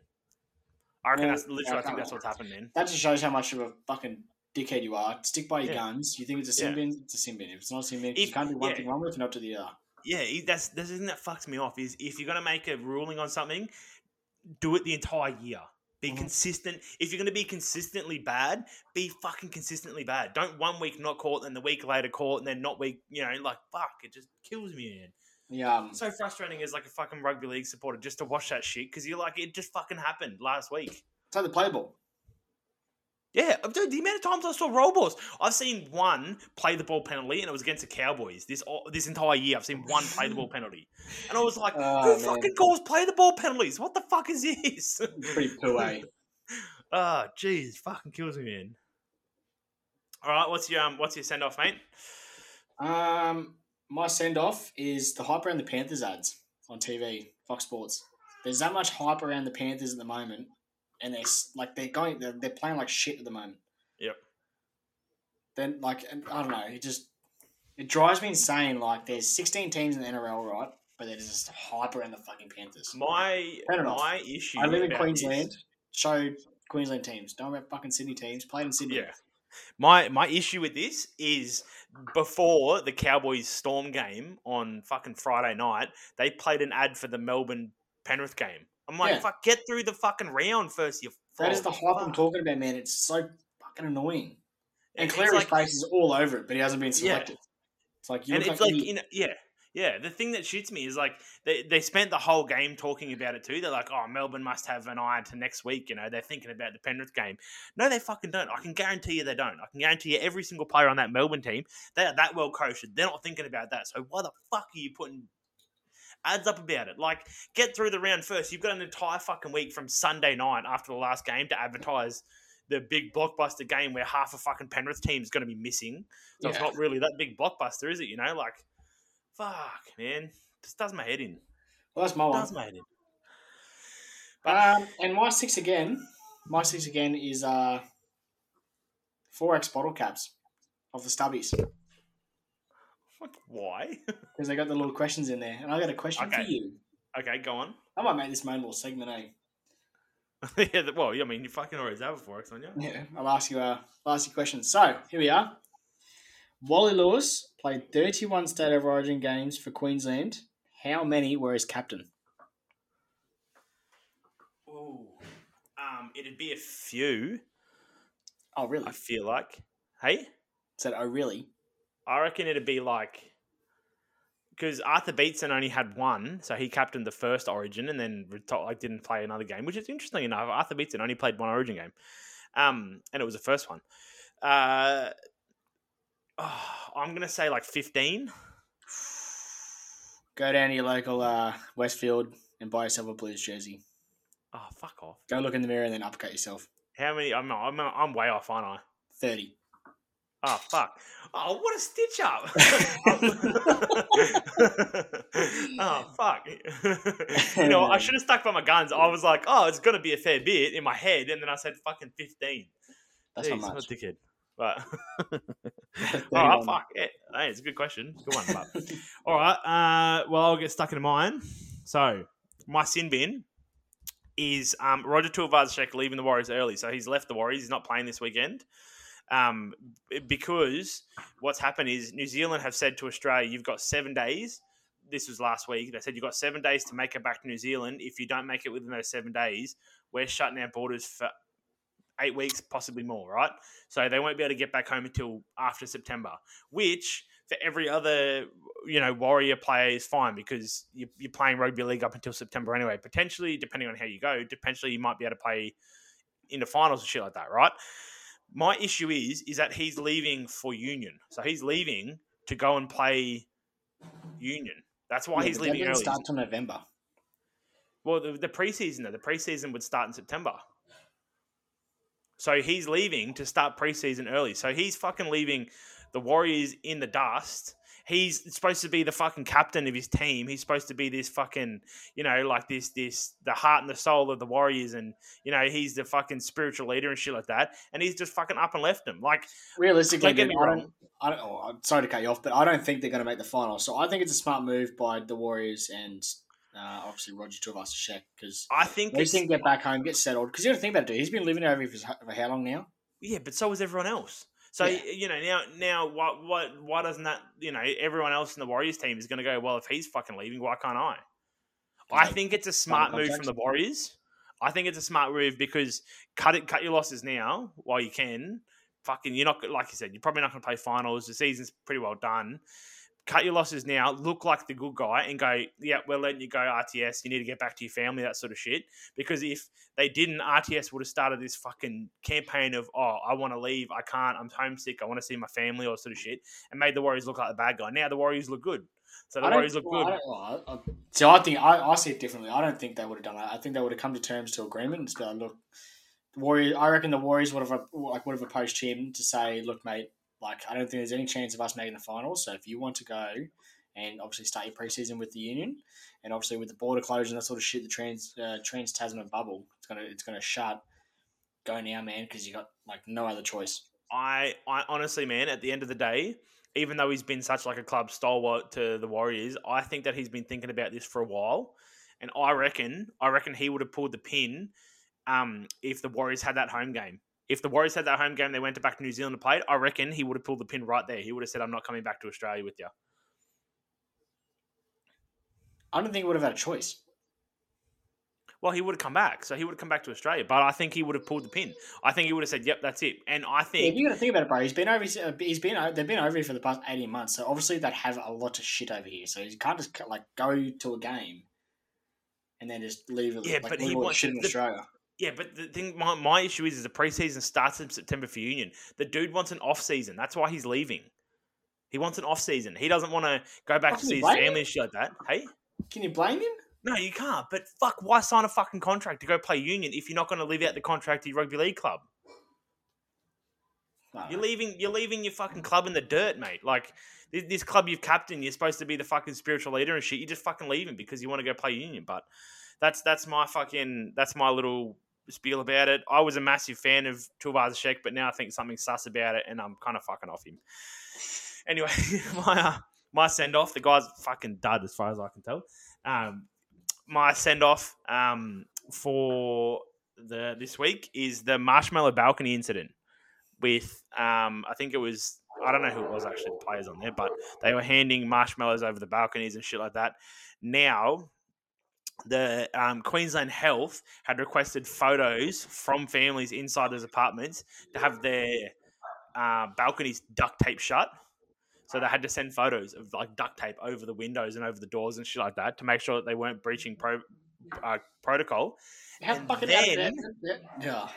I reckon Yeah, that's literally. yeah, I think that's what's happened, man. That just shows how much of a fucking dickhead you are. Stick by your Yeah. guns. You think it's a sin bin, it's a sin bin. If it's not a sin bin, If- you can't do one thing one week and not do the other. Yeah, that's that's the thing that fucks me off. Is if you're gonna make a ruling on something, do it the entire year. Be Mhm. consistent. If you're gonna be consistently bad, be fucking consistently bad. Don't one week not call it, and the week later call it, and then not week. You know, like fuck, it just kills me, man. Yeah, um, so frustrating as like a fucking rugby league supporter just to watch that shit because you're like it just fucking happened last week. so the play ball. Yeah, dude, the amount of times I saw balls, I've seen one play the ball penalty, and it was against the Cowboys. This this entire year, I've seen one play the ball penalty, and I was like, Oh, "Who man. fucking calls play the ball penalties? What the fuck is this?" Pretty poo, eh? Ah, jeez, fucking kills me, man. All right, what's your um, what's your send off, mate? Um, my send off is the hype around the Panthers ads on TV, Fox Sports. There's that much hype around the Panthers at the moment, and they're like they're going, they're, they're playing like shit at the moment. Yep. Then like I don't know, it just it drives me insane. Like there's 16 teams in the NRL, right? But there's just hype around the fucking Panthers. My it off. my issue. I live in about this- Queensland. Show Queensland teams. Don't about fucking Sydney teams. Played in Sydney. Yeah. My my issue with this is before the Cowboys Storm game on fucking Friday night, they played an ad for the Melbourne Penrith game. I'm like, Yeah. fuck, get through the fucking round first. You. That is the hype I'm talking about, man. It's so fucking annoying. And It's Cleary's like- face is all over it, but he hasn't been Yeah. selected. It's like you and it's like, like, you know, yeah, yeah. The thing that shoots me is like they, they spent the whole game talking about it too. They're like, oh, Melbourne must have an eye to next week. You know, they're thinking about the Penrith game. No, they fucking don't. I can guarantee you they don't. I can guarantee you every single player on that Melbourne team, they are that well coached. They're not thinking about that. So why the fuck are you putting ads up about it? Like, get through the round first. You've got an entire fucking week from Sunday night after the last game to advertise the big blockbuster game where half a fucking Penrith team is going to be missing. So it's not really that big blockbuster, is it? You know, like, fuck, man, this does my head in. well, that's my one. Does my head in. Um, and my six again, my six again is uh, four X bottle caps of the stubbies What? Why? because they got the little questions in there, and I got a question for you. okay, go on. I might make this my little segment, eh? yeah, well, I mean, you fucking always have a forex on you. Yeah, I'll ask you. Uh, I'll ask you questions. So here we are. Wally Lewis played 31 state of origin games for Queensland. How many were his captain? Ooh. Um, it'd be a few. Oh, really? I feel like. Hey, Said, oh, really? I reckon it'd be like because Arthur Beetson only had one, so he captained the first Origin and then reti- like didn't play another game, which is interesting enough. Arthur Beetson only played one Origin game, um, and it was the first one. Uh, oh, I'm gonna say like 15. Go down to your local uh, Westfield and buy yourself a Blues jersey. Oh, fuck off! Go look in the mirror and then upcut yourself. How many? I'm I'm I'm way off, aren't I? 30. Oh fuck! Oh, what a stitch up! oh fuck! you know, I should have stuck by my guns. I was like, oh, it's gonna be a fair bit in my head, and then I said fucking fifteen. That's Jeez, not much. a dickhead. But 31. fuck it. Hey, it's a good question. Good one. But all right. Uh, well, I'll get stuck into mine. So my sin bin is um, Roger Tuivasa-Sheck leaving the Warriors early. So he's left the Warriors. He's not playing this weekend. Um, because what's happened is New Zealand have said to Australia, you've got seven days. This was last week. They said you've got seven days to make it back to New Zealand. If you don't make it within those seven days, we're shutting our borders for eight weeks, possibly more, right? So they won't be able to get back home until after September, which for every other, you know, Warrior player is fine because you- you're playing rugby league up until September anyway. Potentially, depending on how you go, potentially you might be able to play in the finals and shit like that, right? My issue is is that he's leaving for Union, so he's leaving to go and play Union. That's why Yeah, he's leaving early. start till November. Well, the, the preseason though, the preseason would start in September. So he's leaving to start preseason early. So he's fucking leaving the Warriors in the dust. He's supposed to be the fucking captain of his team. He's supposed to be this fucking, you know, like this, this, the heart and the soul of the Warriors, and you know, he's the fucking spiritual leader and shit like that. And he's just fucking up and left him. Like, Realistically, dude, I don't. I don't. Oh, I'm sorry to cut you off, but I don't think they're going to make the final. So I think it's a smart move by the Warriors and uh, obviously Roger Tuivasa-Sheck because I think, they can get back home, get settled. Because you got to think about it, dude. He's been living over here for, for how long now? Yeah, but so is everyone else. So Yeah. you know now now what what why doesn't that you know everyone else in the Warriors team is going to go well if he's fucking leaving why can't I? I think it's a smart move from the Warriors. I think it's a smart move because cut it cut your losses now while you can. Fucking you're not like you said you're probably not going to play finals. The season's pretty well done. Cut your losses now. Look like the good guy and go. Yeah, we're letting you go. RTS. You need to get back to your family. That sort of shit. Because if they didn't, RTS would have started this fucking campaign of, oh, I want to leave, I can't, I'm homesick, I want to see my family, or sort of shit, and made the Warriors look like the bad guy. Now the Warriors look good. So the I Warriors look well, good. I I- I- So I think I, I see it differently. I don't think they would have done that. I think they would have come to terms to agreement and like, look, Warriors. I reckon the Warriors would have like would have approached him to say, look, mate, like I don't think there's any chance of us making the finals. So if you want to go and obviously start your preseason with the Union, and obviously with the border closure and that sort of shit, the trans uh, trans Tasman bubble, it's gonna it's gonna shut. Go now, man, because you got like no other choice. I, I honestly, man, at the end of the day, even though he's been such like a club stalwart to the Warriors, I think that he's been thinking about this for a while, and I reckon, I reckon he would have pulled the pin, um, if the Warriors had that home game. If the Warriors had that home game, they went to back to New Zealand to play it. I reckon he would have pulled the pin right there. He would have said, "I'm not coming back to Australia with you." I don't think he would have had a choice. Well, he would have come back, so he would have come back to Australia. But I think he would have pulled the pin. I think he would have said, "Yep, that's it." And I Yeah, think you got to think about it, bro. He's been over. He's uh, been. Uh, they've been over here for the past eighteen months. So obviously they'd have a lot of shit over here. So you can't just like go to a game and then just leave it. Yeah, like, but he wants- shit in the- Australia. Yeah, but the thing, my, my issue is, is the preseason starts in September for Union. The dude wants an off season. That's why he's leaving. He wants an off season. He doesn't want to go back to see his family and shit like that. Hey, Can you blame him? no, you can't. But fuck, why sign a fucking contract to go play Union if you're not going to live out the contract of your rugby league club? Don't You're leaving. You're leaving your fucking club in the dirt, mate. Like this, this club you've captained, you're supposed to be the fucking spiritual leader and shit. You're just fucking leaving because you want to go play Union. But that's that's my fucking that's my little spiel about it. I was a massive fan of Tuivasa-Sheck, but now I think something sus about it, and I'm kind of fucking off him. Anyway, my uh, my send off. The guy's fucking dud as far as I can tell. Um, my send off um, for the this week is the marshmallow balcony incident with um, I think it was I don't know who it was actually the players on there, but they were handing marshmallows over the balconies and shit like that. Now, the um, Queensland Health had requested photos from families inside those apartments to have their uh, balconies duct tape shut. So they had to send photos of like duct tape over the windows and over the doors and shit like that to make sure that they weren't breaching pro- uh, protocol. How and fucking then- yeah, yeah.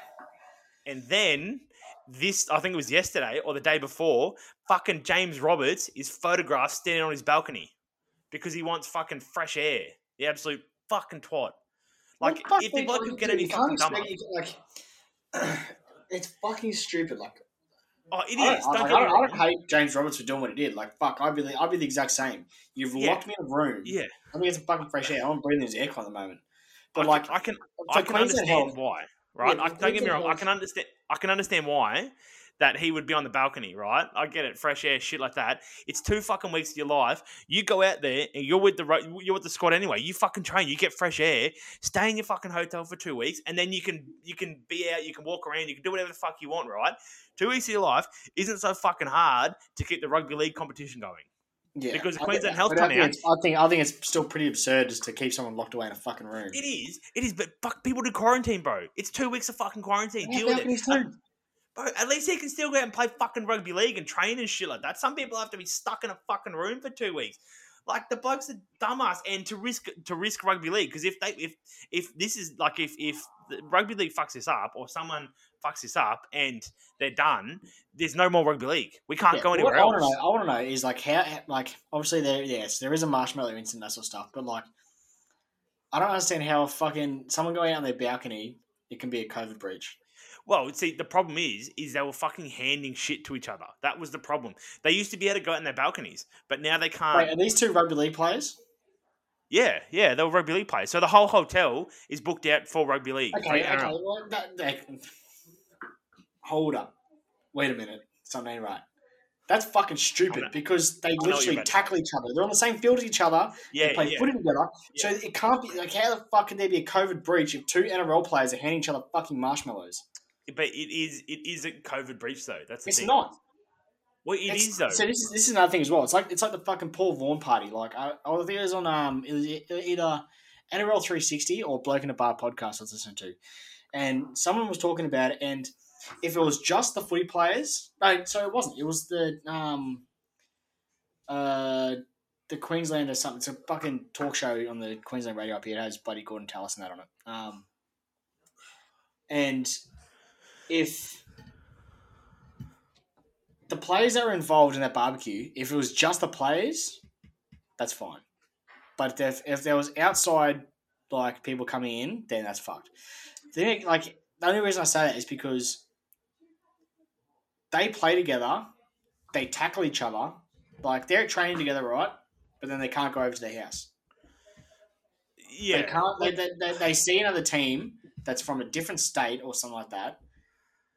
And then this, I think it was yesterday or the day before, fucking James Roberts is photographed standing on his balcony because he wants fucking fresh air. The absolute fucking twat. Like, fuck, if the bloke could get any fucking dumber. like, it's fucking stupid. Like Oh, it I is. don't, Don't I, get I me don't, I don't hate James Roberts for doing what he did. Like fuck, I'd be the, I'd be the exact same. You've Yeah. locked me in a room. Yeah. I think it's fucking fresh air. I'm breathing his aircon at the moment. But I like, can, I can, I can Queensland understand Health, why. right? Yeah, I, don't get me wrong. I can understand. I can understand why that he would be on the balcony, right? I get it, fresh air, shit like that. It's two fucking weeks of your life. You go out there and you're with the you're with the squad anyway. You fucking train. You get fresh air. Stay in your fucking hotel for two weeks, and then you can you can be out. You can walk around. You can do whatever the fuck you want, right? Two weeks of your life isn't so fucking hard to keep the rugby league competition going. Yeah, Because I Queensland Health but I come think out- it's- I think I think it's still pretty absurd just to keep someone locked away in a fucking room. It is. It is. But fuck, people do quarantine, bro. It's two weeks of fucking quarantine. Yeah, Deal with it. too. Bro, at least he can still go out and play fucking rugby league and train and shit like that. Some people have to be stuck in a fucking room for two weeks. Like the blokes are dumbass, and to risk to risk rugby league because if they if if this is like if if the rugby league fucks this up or someone fucks this up and they're done, there's no more rugby league. We can't Yeah, go anywhere I want to else. know, I want to know is like how, like obviously there, yes, there is a marshmallow incident, that sort of stuff, but like, I don't understand how fucking someone going out on their balcony, it can be a COVID breach. Well, see, the problem is, is they were fucking handing shit to each other. That was the problem. They used to be able to go out in their balconies, but now they can't. Wait, are these two rugby league players? Yeah, yeah, they were rugby league players. So the whole hotel is booked out for rugby league. Okay, the okay. Well, that, that, hold up. Wait a minute. Something ain't right. That's fucking stupid because they literally tackle each other. They're on the same field as each other. Yeah, they play yeah. footy together. Yeah. So it can't be like how the fuck can there be a COVID breach if two NRL players are handing each other fucking marshmallows? But it is it is a COVID breach though. That's the It's thing. not. Well, it It's- is though. So this is this is another thing as well. It's like it's like the fucking Paul Vaughan party. Like I, I think it was on um it was either NRL three sixty or Bloke in a Bar podcast I was listening to, and someone was talking about it. And if it was just the footy players, no, so it wasn't. It was the um uh the Queensland or something. It's a fucking talk show on the Queensland radio up here. It has Buddy Gordon Tallis and that on it. Um, and if the players that were involved in that barbecue, if it was just the players, that's fine. But if, if there was outside like people coming in, then that's fucked. Then like the only reason I say that is because they play together, they tackle each other, like they're training together, right? But then they can't go over to their house. yeah, They can't. They, they, they, they see another team that's from a different state or something like that.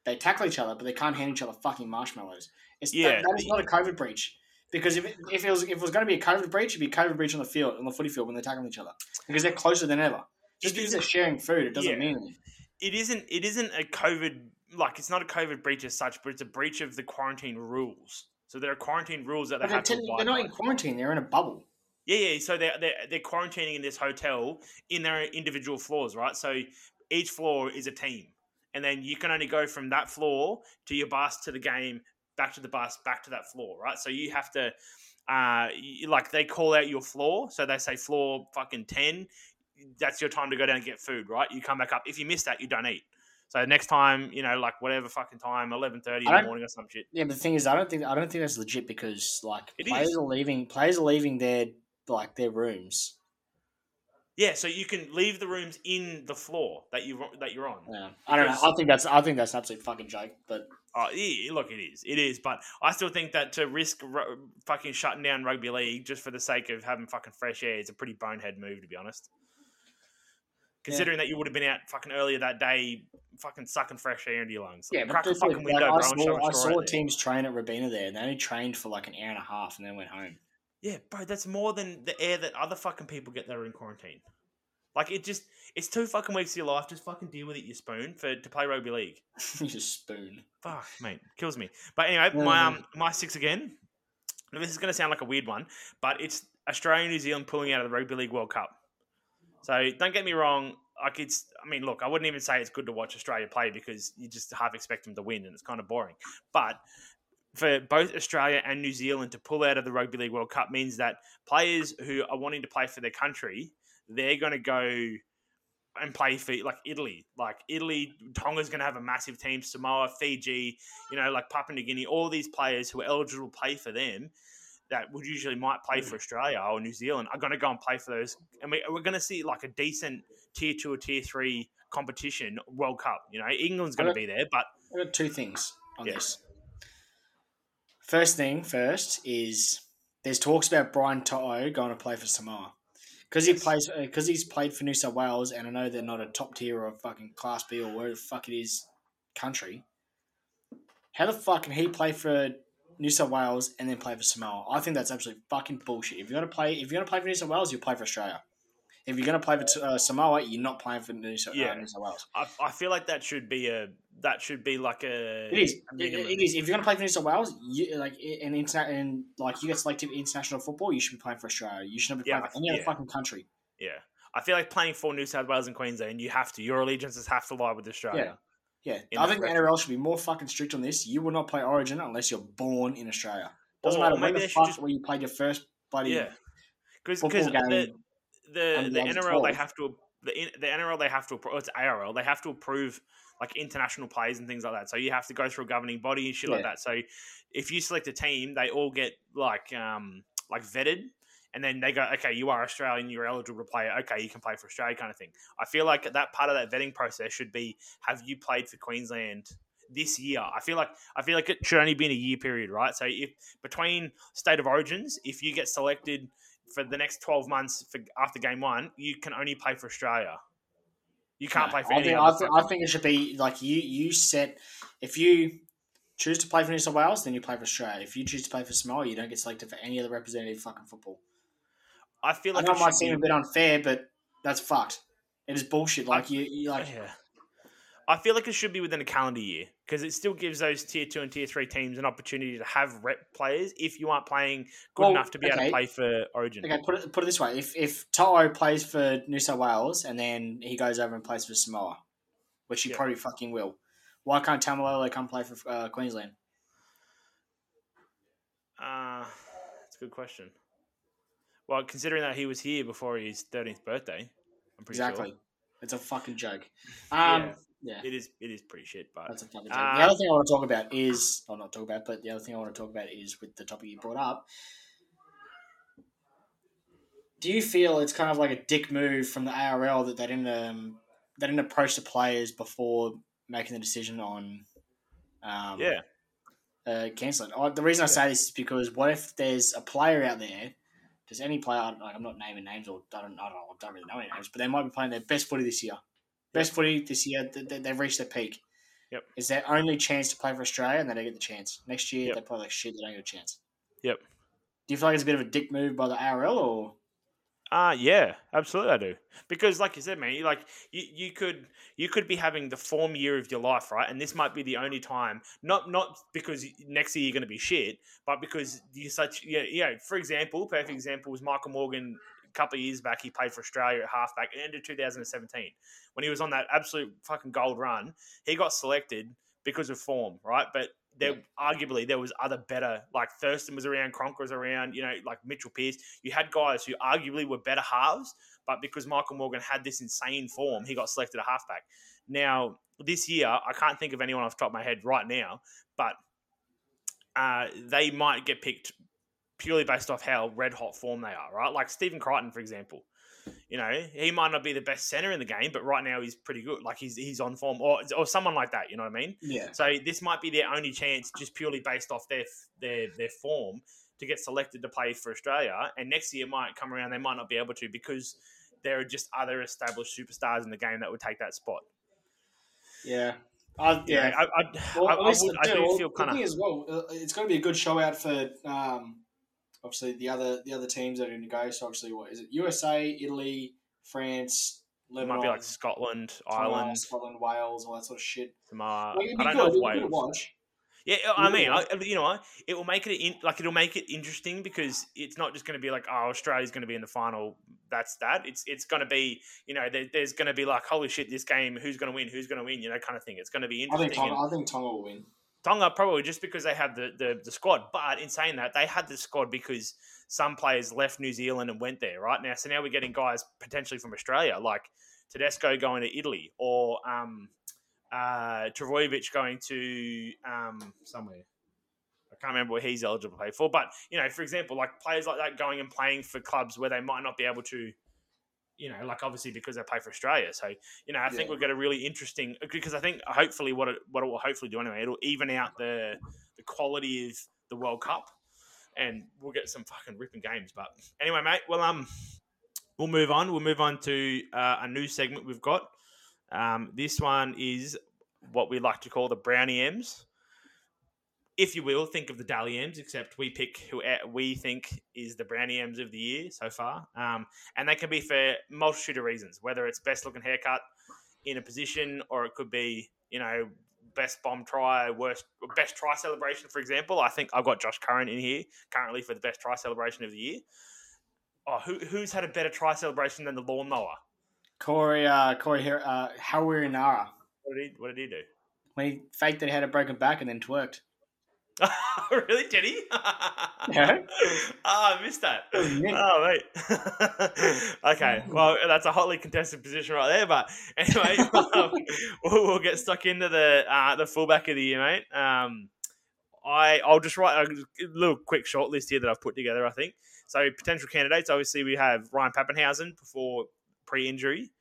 They tackle each other, but they can't hand each other fucking marshmallows. It's, Yeah. that, that is not a COVID breach. Because if it, if it was if it was going to be a COVID breach, it'd be a COVID breach on the field on the footy field when they're tackling each other because they're closer than ever. Just because they're sharing food, it doesn't Yeah. mean anything. it isn't. It isn't a COVID like it's not a COVID breach as such, but it's a breach of the quarantine rules. So there are quarantine rules that they But they're, have to abide they're not in quarantine; they're in a bubble. Yeah, yeah. So they're, they're they're quarantining in this hotel in their individual floors, right? So each floor is a team, and then you can only go from that floor to your bus to the game, back to the bus, back to that floor, right? So you have to, uh, you, like they call out your floor, so they say floor fucking ten. That's your time to go down and get food, right? You come back up. If you miss that, you don't eat. So next time, you know, like whatever fucking time, eleven thirty in the morning or some shit. Yeah, but the thing is, I don't think I don't think that's legit because like It players is. are leaving. Players are leaving their like their rooms. Yeah, so you can leave the rooms in the floor that you that you're on. Yeah, I don't know. I think that's I think that's an absolute fucking joke. But Oh, yeah, look, it is. It is. But I still think that to risk ru- fucking shutting down rugby league just for the sake of having fucking fresh air is a pretty bonehead move, to be honest. Considering that you would have been out fucking earlier that day, fucking sucking fresh air into your lungs. yeah, crack a fucking like, window, I bro. and saw, I saw out there. teams train at Robina there, and they only trained for like an hour and a half, and then went home. Yeah, bro, that's more than the air that other fucking people get that are in quarantine. Like it just, it's two fucking weeks of your life. Just fucking deal with it, you spoon, for to play rugby league. you just spoon. Fuck, mate, kills me. But anyway, Yeah, my um, my six again. Now, This is going to sound like a weird one, but it's Australia and New Zealand pulling out of the Rugby League World Cup. So don't get me wrong. Like it's, I mean, look, I wouldn't even say it's good to watch Australia play because you just half expect them to win, and it's kind of boring. But for both Australia and New Zealand to pull out of the Rugby League World Cup means that players who are wanting to play for their country, they're going to go and play for like Italy. Like Italy, Tonga's going to have a massive team. Samoa, Fiji, you know, like Papua New Guinea. All these players who are eligible to play for them that would usually might play for Australia or New Zealand are going to go and play for those. And we, we're going to see like a decent tier two or tier three competition World Cup. You know, England's going to be there, but two things on Yeah. this. First thing first is there's talks about Brian To'o going to play for Samoa because he plays uh, because he's played for New South Wales, and I know they're not a top tier or fucking Class B or where the fuck it is country. How the fuck can he play for New South Wales and then play for Samoa? I think that's absolutely fucking bullshit. If you're gonna play, if you're gonna play for New South Wales, you play for Australia. If you're gonna play for uh, Samoa, you're not playing for New South, Yeah. uh, New South Wales. I, I feel like that should be a that should be like a It is. A it, it is. If you're gonna play for New South Wales, you like in interna- and like you get selected in international football, you should be playing for Australia. You shouldn't be Yeah, playing for any other yeah. fucking country. Yeah, I feel like playing for New South Wales and Queensland, you have to. Your allegiances have to lie with Australia. Yeah, In I think the NRL should be more fucking strict on this. You will not play Origin unless you're born in Australia. Doesn't Or matter where the fuck just- where you played your first bloody Yeah, because football the game. The the the age of NRL they have to the the NRL they have to appro- oh, it's ARL they have to approve like international players and things like that. So you have to go through a governing body and shit like that. So if you select a team, they all get like um like vetted. And then they go, okay, you are Australian, you're eligible to play. Okay, you can play for Australia, kind of thing. I feel like that part of that vetting process should be: Have you played for Queensland this year? I feel like I feel like it should only be in a year period, right? So if between state of origins, if you get selected for the next twelve months for after game one, you can only play for Australia. You can't No, play for I any think, other I, think, I think it should be like you. You set if you choose to play for New South Wales, then you play for Australia. If you choose to play for Samoa, you don't get selected for any other representative fucking football. I feel I like know it might seem a bit unfair, but that's fucked. It is bullshit. Like you, you like yeah. I feel like it should be within a calendar year because it still gives those tier two and tier three teams an opportunity to have rep players if you aren't playing good Well, enough to be able to play for Origin. Okay, put it put it this way: if if To'o plays for New South Wales and then he goes over and plays for Samoa, which he Yeah. probably fucking will, why can't Taumalolo come play for uh, Queensland? Uh, that's a good question. Well, considering that he was here before his thirteenth birthday, I'm pretty Exactly, sure. it's a fucking joke. Um, Yeah. Yeah, It is. It is pretty shit, but that's a fucking joke. Uh, the other thing I want to talk about is, or not talk about, but the other thing I want to talk about is with the topic you brought up. Do you feel it's kind of like a dick move from the ARL that they didn't um, they didn't approach the players before making the decision on um, yeah, uh, cancelling. Oh, the reason I say this is because what if there's a player out there? Does any player? Like, I'm not naming names or I don't, I don't, I don't really know any names, but they might be playing their best footy this year. Best footy this year. They, they- they've reached their peak. Yep. It's their only chance to play for Australia, and they don't get the chance. Next year, Yep. they play like shit. They don't get a chance. Yep. Do you feel like it's a bit of a dick move by the ARL, or Uh yeah, absolutely I do. Because like you said, man, you like you, you could you could be having the form year of your life, right? And this might be the only time, not not because next year you're gonna be shit, but because you're such yeah, yeah, for example, perfect example was Michael Morgan couple of years back, he played for Australia at halfback at the end of 2017. When he was on that absolute fucking gold run, he got selected because of form, right? But there arguably there was other better like Thurston was around, Cronk was around, you know, like Mitchell Pearce. You had guys who arguably were better halves, but because Michael Morgan had this insane form, he got selected a halfback. Now this year, I can't think of anyone off the top of my head right now, but uh, they might get picked purely based off how red hot form they are, right? Like Stephen Crichton, for example. You know, he might not be the best center in the game, but right now he's pretty good. Like he's he's on form, or or someone like that. You know what I mean? yeah? So this might be their only chance, just purely based off their their their form, to get selected to play for Australia. And next year might come around, they might not be able to because there are just other established superstars in the game that would take that spot. Yeah. I, You yeah. know, I, I, Well, I, I, would, I do feel kind of as well. uh, It's going to be a good show out for um, obviously the other the other teams that are going to go. So obviously, what is it? USA, Italy, France, it Lebanon, might be like Scotland, Ireland, Scotland, Wales, all that sort of shit. Like, uh, it'd I don't good. know if It'd good to Wales. watch. Yeah, I mean, I, you know, what? it will make it in, like it'll make it interesting because it's not just going to be like, oh, Australia's going to be in the final. That's that. It's it's going to be, you know, there, there's going to be like, holy shit, this game, who's going to win, who's going to win, you know, kind of thing. It's going to be I think interesting. Tonga. and I think Tonga will win. Tonga probably just because they have the, the the squad. But in saying that, they had the squad because some players left New Zealand and went there. Right now, so now we're getting guys potentially from Australia, like Tedesco going to Italy or um, uh, Trbojevic going to um, somewhere. I can't remember where he's eligible to play for, but you know, for example, like players like that going and playing for clubs where they might not be able to, you know, like obviously because they play for Australia. So you know, I think we'll get a really interesting because I think hopefully what it what it will hopefully do anyway, it'll even out the the quality of the World Cup, and we'll get some fucking ripping games. But anyway, mate, well, um, we'll move on. We'll move on to uh, a new segment we've got. Um, this one is what we like to call the Brownie M's. If you will, think of the Dally M's, except we pick who uh, we think is the Brownie M's of the year so far. Um, and they can be for multitude of reasons, whether it's best looking haircut in a position or it could be, you know, best bomb try, worst best try celebration, for example. I think I've got Josh Curran in here currently for the best try celebration of the year. Oh, who, who's had a better try celebration than the lawnmower? Corey, uh, Corey, uh, Harawira-Naera. What did he? What did he do? When he faked that he had a broken back and then twerked. really, did he? Yeah. oh, I missed that. Oh, mate. okay, well, that's a hotly contested position right there. But anyway, um, we'll, we'll get stuck into the uh, the fullback of the year, mate. Um, I I'll just write a little quick short list here that I've put together. I think so. Potential candidates. Obviously, we have Ryan Papenhuyzen before pre-injury.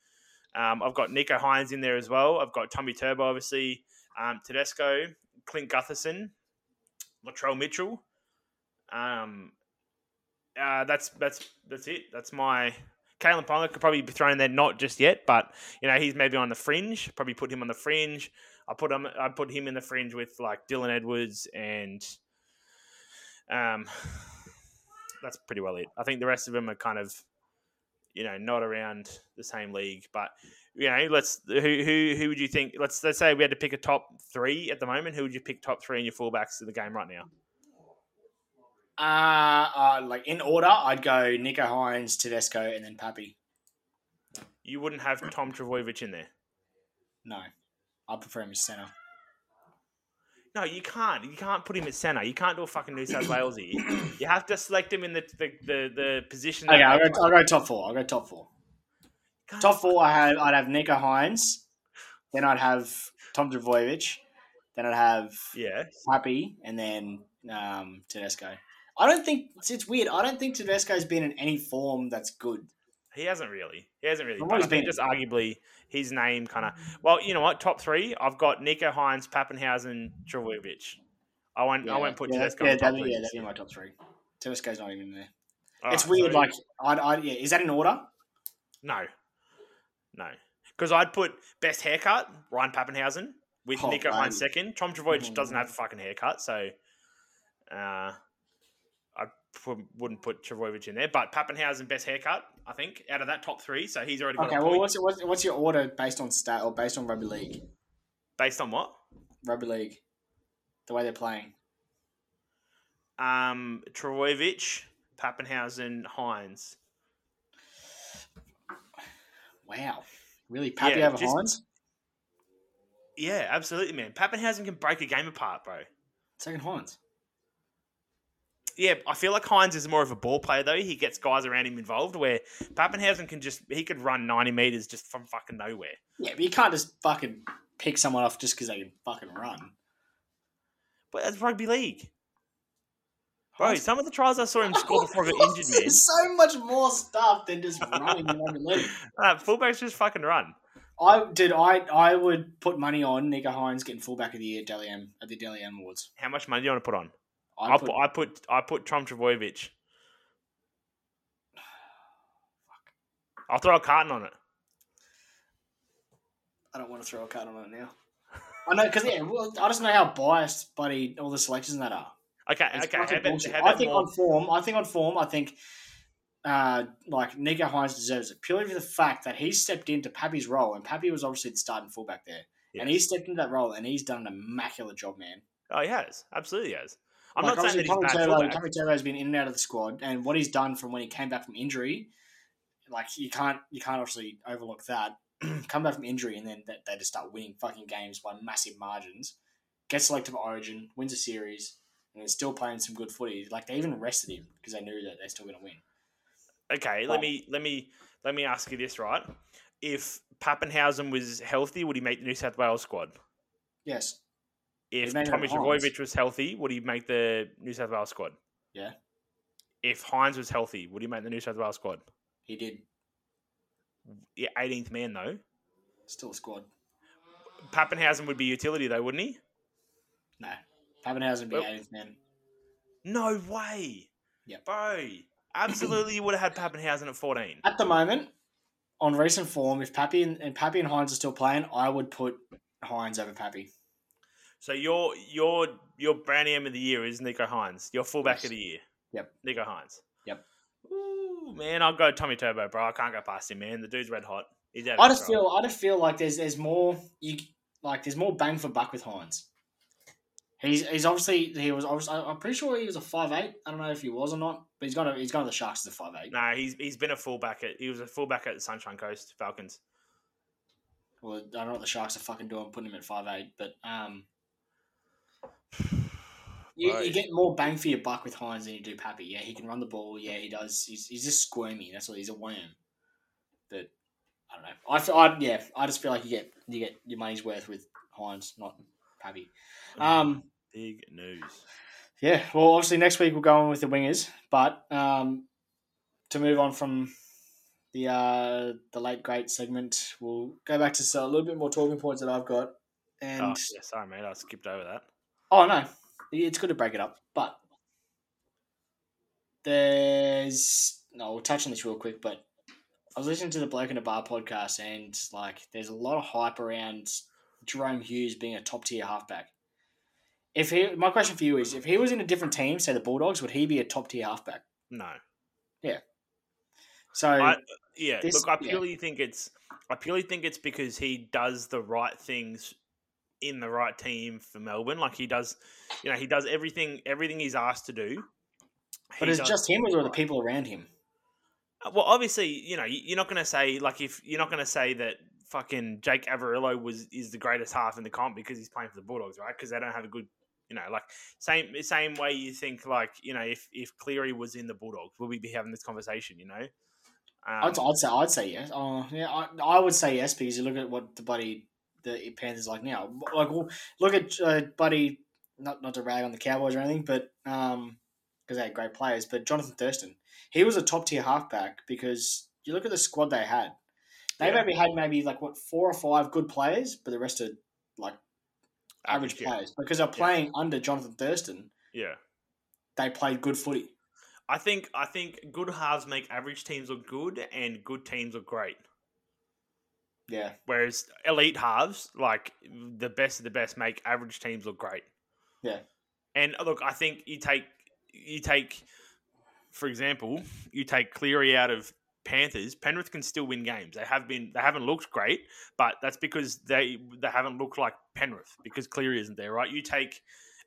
Um, I've got Nicho Hynes in there as well. I've got Tommy Turbo, obviously, um, Tedesco, Clint Gutherson, Latrell Mitchell. Um, uh, that's that's that's it. That's my Kalyn Ponga could probably be thrown there, not just yet, but you know he's maybe on the fringe. Probably put him on the fringe. I put him. I put him in the fringe with like Dylan Edwards and um, that's pretty well it. I think the rest of them are kind of you know not around the same league, but you know let's who who who would you think? Let's let's say we had to pick a top three at the moment. Who would you pick top three in your fullbacks in the game right now? Uh, uh, like in order, I'd go Nicho Hynes, Tedesco, and then Pappy. You wouldn't have Tom Trbojevic in there. No, I prefer him as centre. No, you can't. You can't put him at centre. You can't do a fucking New South Wales here. You have to select him in the the, the, the position. Okay, I'll go, I'll go top four. I'll go top four. Can't Top four, I have I'd have Nicho Hynes, then I'd have Tom Trbojevic, then I'd have Yeah. Pappy, and then um, Tedesco. I don't think it's, it's weird. I don't think Tedesco's been in any form that's good. He hasn't really. He hasn't really. From But what I he's think been- just arguably his name kind of. Well, you know what? Top three. I've got Nicho Hynes, Papenhuyzen, Trbojevic. I won't. I won't put yeah, Tedesco yeah, on top that'd, yeah, that'd be my top three. Tedesco's not even there. All it's right, weird. so- like, I'd, I'd, yeah, is that in order? no, no, because I'd put best haircut Ryan Papenhuyzen with Oh, Nicho Hynes second. Tom Trbojevic Mhm. doesn't have a fucking haircut, so uh, I wouldn't put Trbojevic in there. But Papenhuyzen best haircut, I think, out of that top three. So he's already got Okay, a well, point. what's, what's what's your order based on stat or based on rugby league? based on what? Rugby league, the way they're playing. Um, Trbojevic, Papenhuyzen, Hynes. Wow, really, Pappy Yeah, over just- Hynes? Yeah, absolutely, man. Papenhuyzen can break a game apart, bro. Second Hynes. Yeah, I feel like Hynes is more of a ball player though. He gets guys around him involved. Where Papenhuyzen can just he could run ninety meters just from fucking nowhere. Yeah, but you can't just fucking pick someone off just because they can fucking run. But that's rugby league, bro. Some of the tries I saw him score before I got injured, man. There's so much more stuff than just running in rugby league. Uh, fullbacks just fucking run. I did. I I would put money on Nicho Hynes getting fullback of the year at M at the Dally M Awards. How much money do you want to put on? I'll put, put, I put I put Tom Trbojevic. I'll throw a carton on it. I don't want to throw a card on it now. I know because yeah, well, I just know how biased buddy all the selections that are. Okay, It's okay. about, I think more- on form, I think on form, I think uh, like Nicho Hynes deserves it purely for the fact that he stepped into Pappy's role, and Pappy was obviously the starting fullback there, and he stepped into that role, and he's done an immaculate job, man. Oh, he has. Absolutely has. I'm Like, not saying that he's bad Tommy Turbo. Tommy Turbo's been in and out of the squad, and what he's done from when he came back from injury, like you can't you can't obviously overlook that. Come back from injury, and then they, they just start winning fucking games by massive margins. Get selected for Origin, wins a series, and then still playing some good footy. Like they even rested him because they knew that they're still going to win. Okay, let me let me let me ask you this, right? If Papenhuyzen was healthy, would he make the New South Wales squad? Yes, If Tommy on was healthy, would he make the New South Wales squad? Yeah. If Hynes was healthy, would he make the New South Wales squad? he did. Yeah, 18th man though. Still a squad. Papenhuyzen would be utility though, wouldn't he? No, Papenhuyzen be Well- eighth man. No way. Yep. Bro. Absolutely, you would have had Papenhuyzen at 14. At the moment, on recent form, if Pappy and, and Pappy and Hynes are still playing, I would put Hynes over Pappy. So your your your brand name of the year is Nicho Hynes. Your fullback Yes. of the year. Yep. Nicho Hynes. Yep. Ooh, man, I'll go Tommy Turbo, bro. I can't go past him, man. The dude's red hot. He's out I just feel I just feel like there's there's more you like there's more bang for buck with Hynes. He's he's obviously he was obviously I'm pretty sure he was a five eight. I don't know if he was or not, but he's got a, he's gone to the Sharks as a five eight. Nah, he's he's been a fullback at he was a fullback at the Sunshine Coast Falcons. Well, I don't know what the Sharks are fucking doing putting him at five eight, but um, you, you get more bang for your buck with Hynes than you do Pappy. Yeah, he can run the ball. Yeah, he does. He's, he's just squirmy. That's what he's a worm. But I don't know. I, feel, I yeah, I just feel like you get you get your money's worth with Hynes, not Pappy. Um, Big news. yeah. Well, obviously next week we'll go on with the wingers, but um, to move on from the uh, the late great segment, we'll go back to so a little bit more talking points that I've got. And oh, yeah, sorry, mate. I skipped over that. Oh no, it's good to break it up, but there's no. We'll touch on this real quick, but I was listening to the Bloke in a Bar podcast, and like, there's a lot of hype around Jahrome Hughes being a top tier halfback. If he, my question for you is, if he was in a different team, say the Bulldogs, would he be a top tier halfback? No. Yeah. So I, yeah, this- look, I yeah. purely think it's I purely think it's because he does the right things in the right team for Melbourne. Like he does, you know, he does everything everything he's asked to do. but He is it does- just him or the people around him? Uh, Well, obviously, you know, you- you're not going to say like if you're not going to say that fucking Jake Averillo was is the greatest half in the comp because he's playing for the Bulldogs, right? Because they don't have a good, you know, like same same way you think like you know if if Cleary was in the Bulldogs, would we be having this conversation? You know, um, I'd, I'd say I'd say yes. Oh, yeah, I, I would say yes because you look at what the buddy the Panthers like now. Like, well, look at uh, buddy. Not not to rag on the Cowboys or anything, but um, because they had great players. But Jonathan Thurston, he was a top tier halfback because you look at the squad they had. They Yeah. maybe had maybe like what four or five good players, but the rest are average yeah. players because they're playing under Jonathan Thurston. Yeah. They played good footy. I think I think good halves make average teams look good and good teams look great. Yeah, Whereas elite halves, like the best of the best, make average teams look great. Yeah. And look, I think you take you take, for example, you take Cleary out of Panthers. Penrith can still win games. They have been they haven't looked great, but that's because they they haven't looked like Penrith because Cleary isn't there, right? You take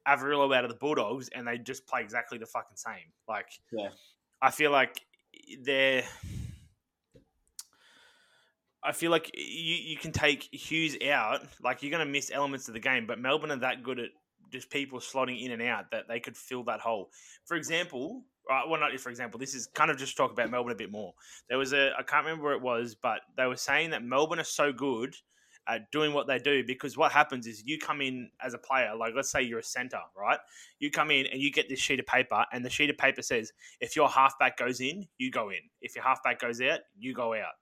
Averillo out of the Bulldogs and they just play exactly the fucking same. Like, Yeah. I feel like they're. I feel like you, you can take Hughes out, like you're going to miss elements of the game, but Melbourne are that good at just people slotting in and out that they could fill that hole. For example, uh, well, not for example, this is kind of just talk about Melbourne a bit more. There was a, I can't remember where it was, but they were saying that Melbourne are so good at doing what they do because what happens is you come in as a player, like let's say you're a center, right? You come in and you get this sheet of paper, and the sheet of paper says if your halfback goes in, you go in. If your halfback goes out, you go out.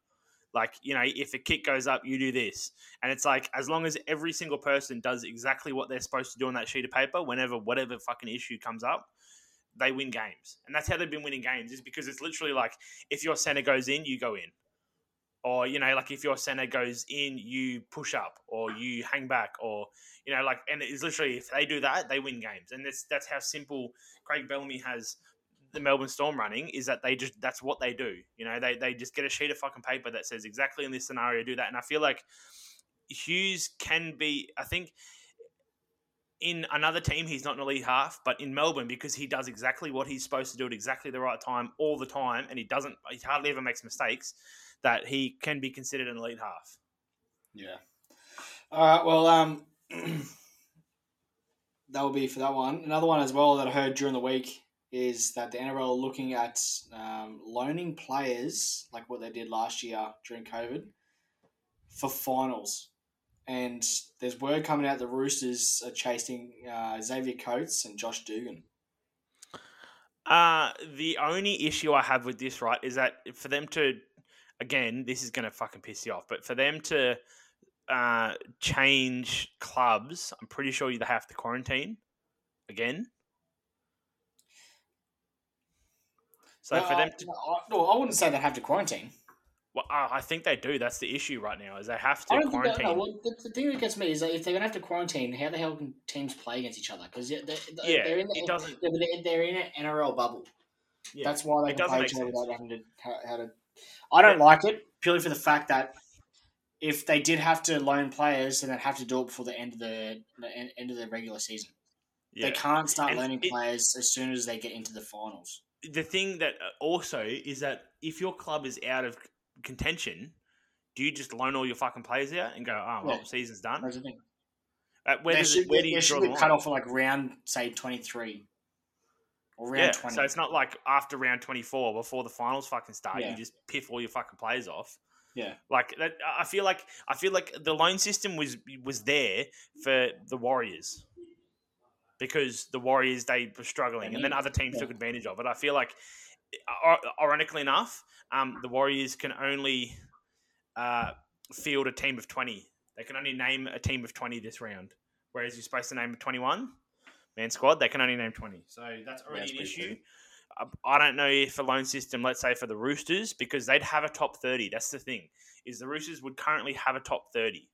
Like, you know, if a kick goes up, you do this. And it's like, as long as every single person does exactly what they're supposed to do on that sheet of paper, whenever whatever fucking issue comes up, they win games. And that's how they've been winning games, is because it's literally like if your center goes in, you go in. Or, you know, like if your center goes in, you push up or you hang back or, you know, like, and it's literally if they do that, they win games. And that's, that's how simple Craig Bellamy has the Melbourne Storm running is that they just that's what they do. You know, they they just get a sheet of fucking paper that says exactly in this scenario do that. And I feel like Hughes can be. I think in another team he's not an elite half, but in Melbourne because he does exactly what he's supposed to do at exactly the right time all the time, and he doesn't. He hardly ever makes mistakes. That he can be considered an elite half. Yeah. All right. Well, um, that will be for that one. Another one as well that I heard during the week is that the NRL are looking at um, loaning players like what they did last year during COVID for finals. And there's word coming out the Roosters are chasing uh, Xavier Coates and Josh Dugan. Uh, the only issue I have with this, right, is that for them to, again, this is going to fucking piss you off, but for them to uh, change clubs, I'm pretty sure they have to quarantine again. So for them to, I, no, I wouldn't say they have to quarantine. Well, uh, I think they do. That's the issue right now. Is they have I to don't think that, quarantine. no, well, the, the thing that gets me is that if they're going to have to quarantine, how the hell can teams play against each other? Because they're, they're, Yeah, they're in the, it doesn't- they're, they're in an NRL bubble. Yeah. That's why they It can play each other without having to how, how to. I don't like it purely for the fact that if they did have to loan players, then they'd have to do it before the end of the, the en- end of the regular season. yeah. They can't start And loaning it- players as soon as they get into the finals. the thing that uh, also is that if your club is out of contention, do you just loan all your fucking players out and go, oh well, Yeah. season's done? That's the thing. Uh, where does should, it, where do you draw the cut off like round say twenty three or round Yeah, twenty. so it's not like after round twenty four before the finals fucking start, Yeah. you just piff all your fucking players off. yeah, Like that, I feel like I feel like the loan system was was there for the Warriors because the Warriors they were struggling, and then other teams Yeah. took advantage of it. I feel like, ironically enough, um, the Warriors can only uh, field a team of twenty. They can only name a team of twenty this round, whereas you're supposed to name a twenty-one man squad. They can only name twenty, so that's already that's an issue. I- I don't know if a loan system, let's say for the Roosters, because they'd have a top 30. That's the thing, is the Roosters would currently have a top 30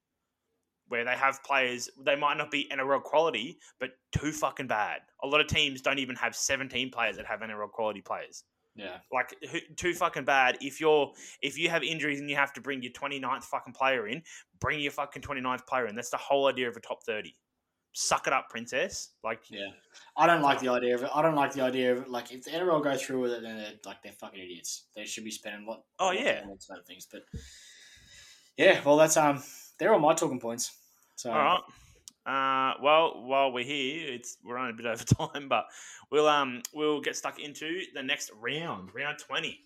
where they have players, they might not be NRL quality, but too fucking bad. A lot of teams don't even have 17 players that have NRL quality players. Yeah. Like who- too fucking bad. If you're if you have injuries and you have to bring your 29th fucking player in, bring your fucking 29th player in. That's the whole idea of a top 30. Suck it up, princess. Like Yeah, I don't like the idea of it. I don't like the idea of it. Like, if the NRL go through with it, then they're like they're fucking idiots. They should be spending what? Oh, yeah. to other things. But yeah, well, that's um, they're all my talking points. So All right. Uh, well, while we're here, it's we're on a bit over time, but we'll um we'll get stuck into the next round, round twenty.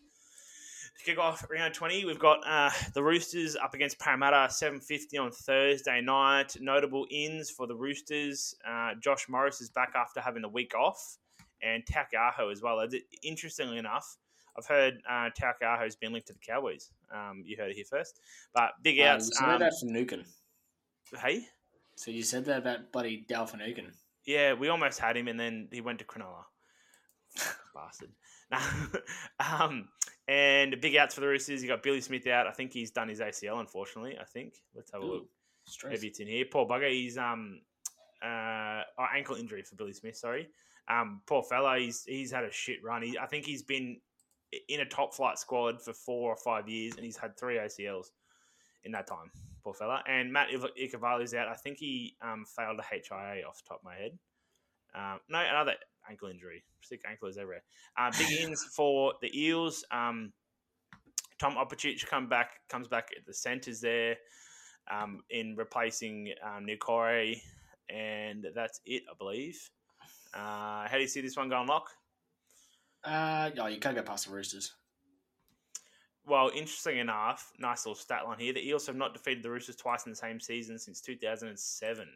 To kick off round twenty, we've got uh, the Roosters up against Parramatta, seven fifty on Thursday night. Notable ins for the Roosters: uh, Josh Morris is back after having a week off, and Taukeiaho as well. Interestingly enough, I've heard uh, Taukeiaho's been linked to the Cowboys. Um, you heard it here first, but big uh, you outs. Um, that for Nukin. hey. So you said that about buddy Dal for Yeah, we almost had him, and then he went to Cronulla. Bastard. um, and big outs for the Roosters. You got Billy Smith out. I think he's done his ACL. Unfortunately, I think. Let's have a look. Stress. Maybe it's in here. Poor bugger. He's um, uh, oh, ankle injury for Billy Smith. Sorry. Um, poor fella. He's he's had a shit run. He, I think he's been in a top flight squad for four or five years, and he's had three ACLs in that time. Poor fella. And Matt Ikuvalu's out. I think he um, failed a HIA off the top of my head. Um, no, another ankle injury. Sick ankle is everywhere. Uh, big ins for the Eels. Um, Tom Opacic come back, comes back at the centres there um, in replacing um, Nikore, and that's it, I believe. Uh, how do you see this one going, Lock? Uh, oh, you can't go past the Roosters. Well, interesting enough, nice little stat line here. The Eels have not defeated the Roosters twice in the same season since 2007.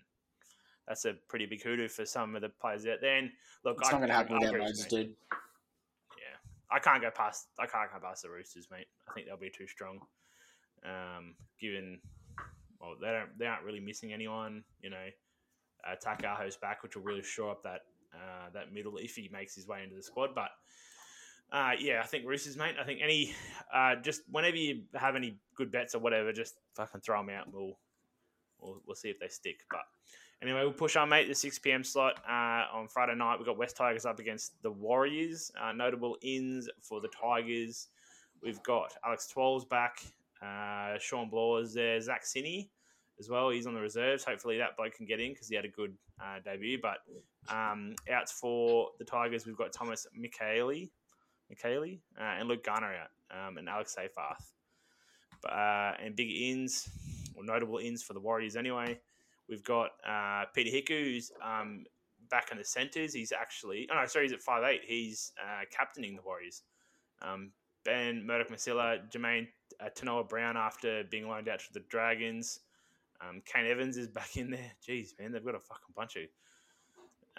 That's a pretty big hoodoo for some of the players out there. And look, It's I, not going to happen with you, dude. Yeah, I can't go past. I can't go past the Roosters, mate. I think they'll be too strong. Um, given, well, they don't. They aren't really missing anyone. You know, uh, Taukeiaho's back, which will really shore up that uh, that middle if he makes his way into the squad. But uh, yeah, I think Roosters, mate. I think any, uh, just whenever you have any good bets or whatever, just fucking throw them out. And we'll, we'll we'll see if they stick. But anyway, we'll push on, mate. The six pm slot uh, on Friday night. We've got West Tigers up against the Warriors. Uh, notable ins for the Tigers. We've got Alex Twal back. Uh, Shawn Blore there. Zach Sinney as well. He's on the reserves. Hopefully that bloke can get in because he had a good uh, debut. But um, outs for the Tigers, we've got Thomas Mikaele, Mikaele uh, and Luke Garner out, um, and Alex Seyfarth. But, uh, and big ins, or notable ins for the Warriors anyway. We've got uh, Peter Hiku, who's um, back in the centres. He's actually, oh no, sorry, he's at five eight. He's uh, captaining the Warriors. Um, Ben Murdoch Masilla, Jamayne uh, Taunoa-Brown after being loaned out to the Dragons. Um, Kane Evans is back in there. Jeez, man, they've got a fucking bunch of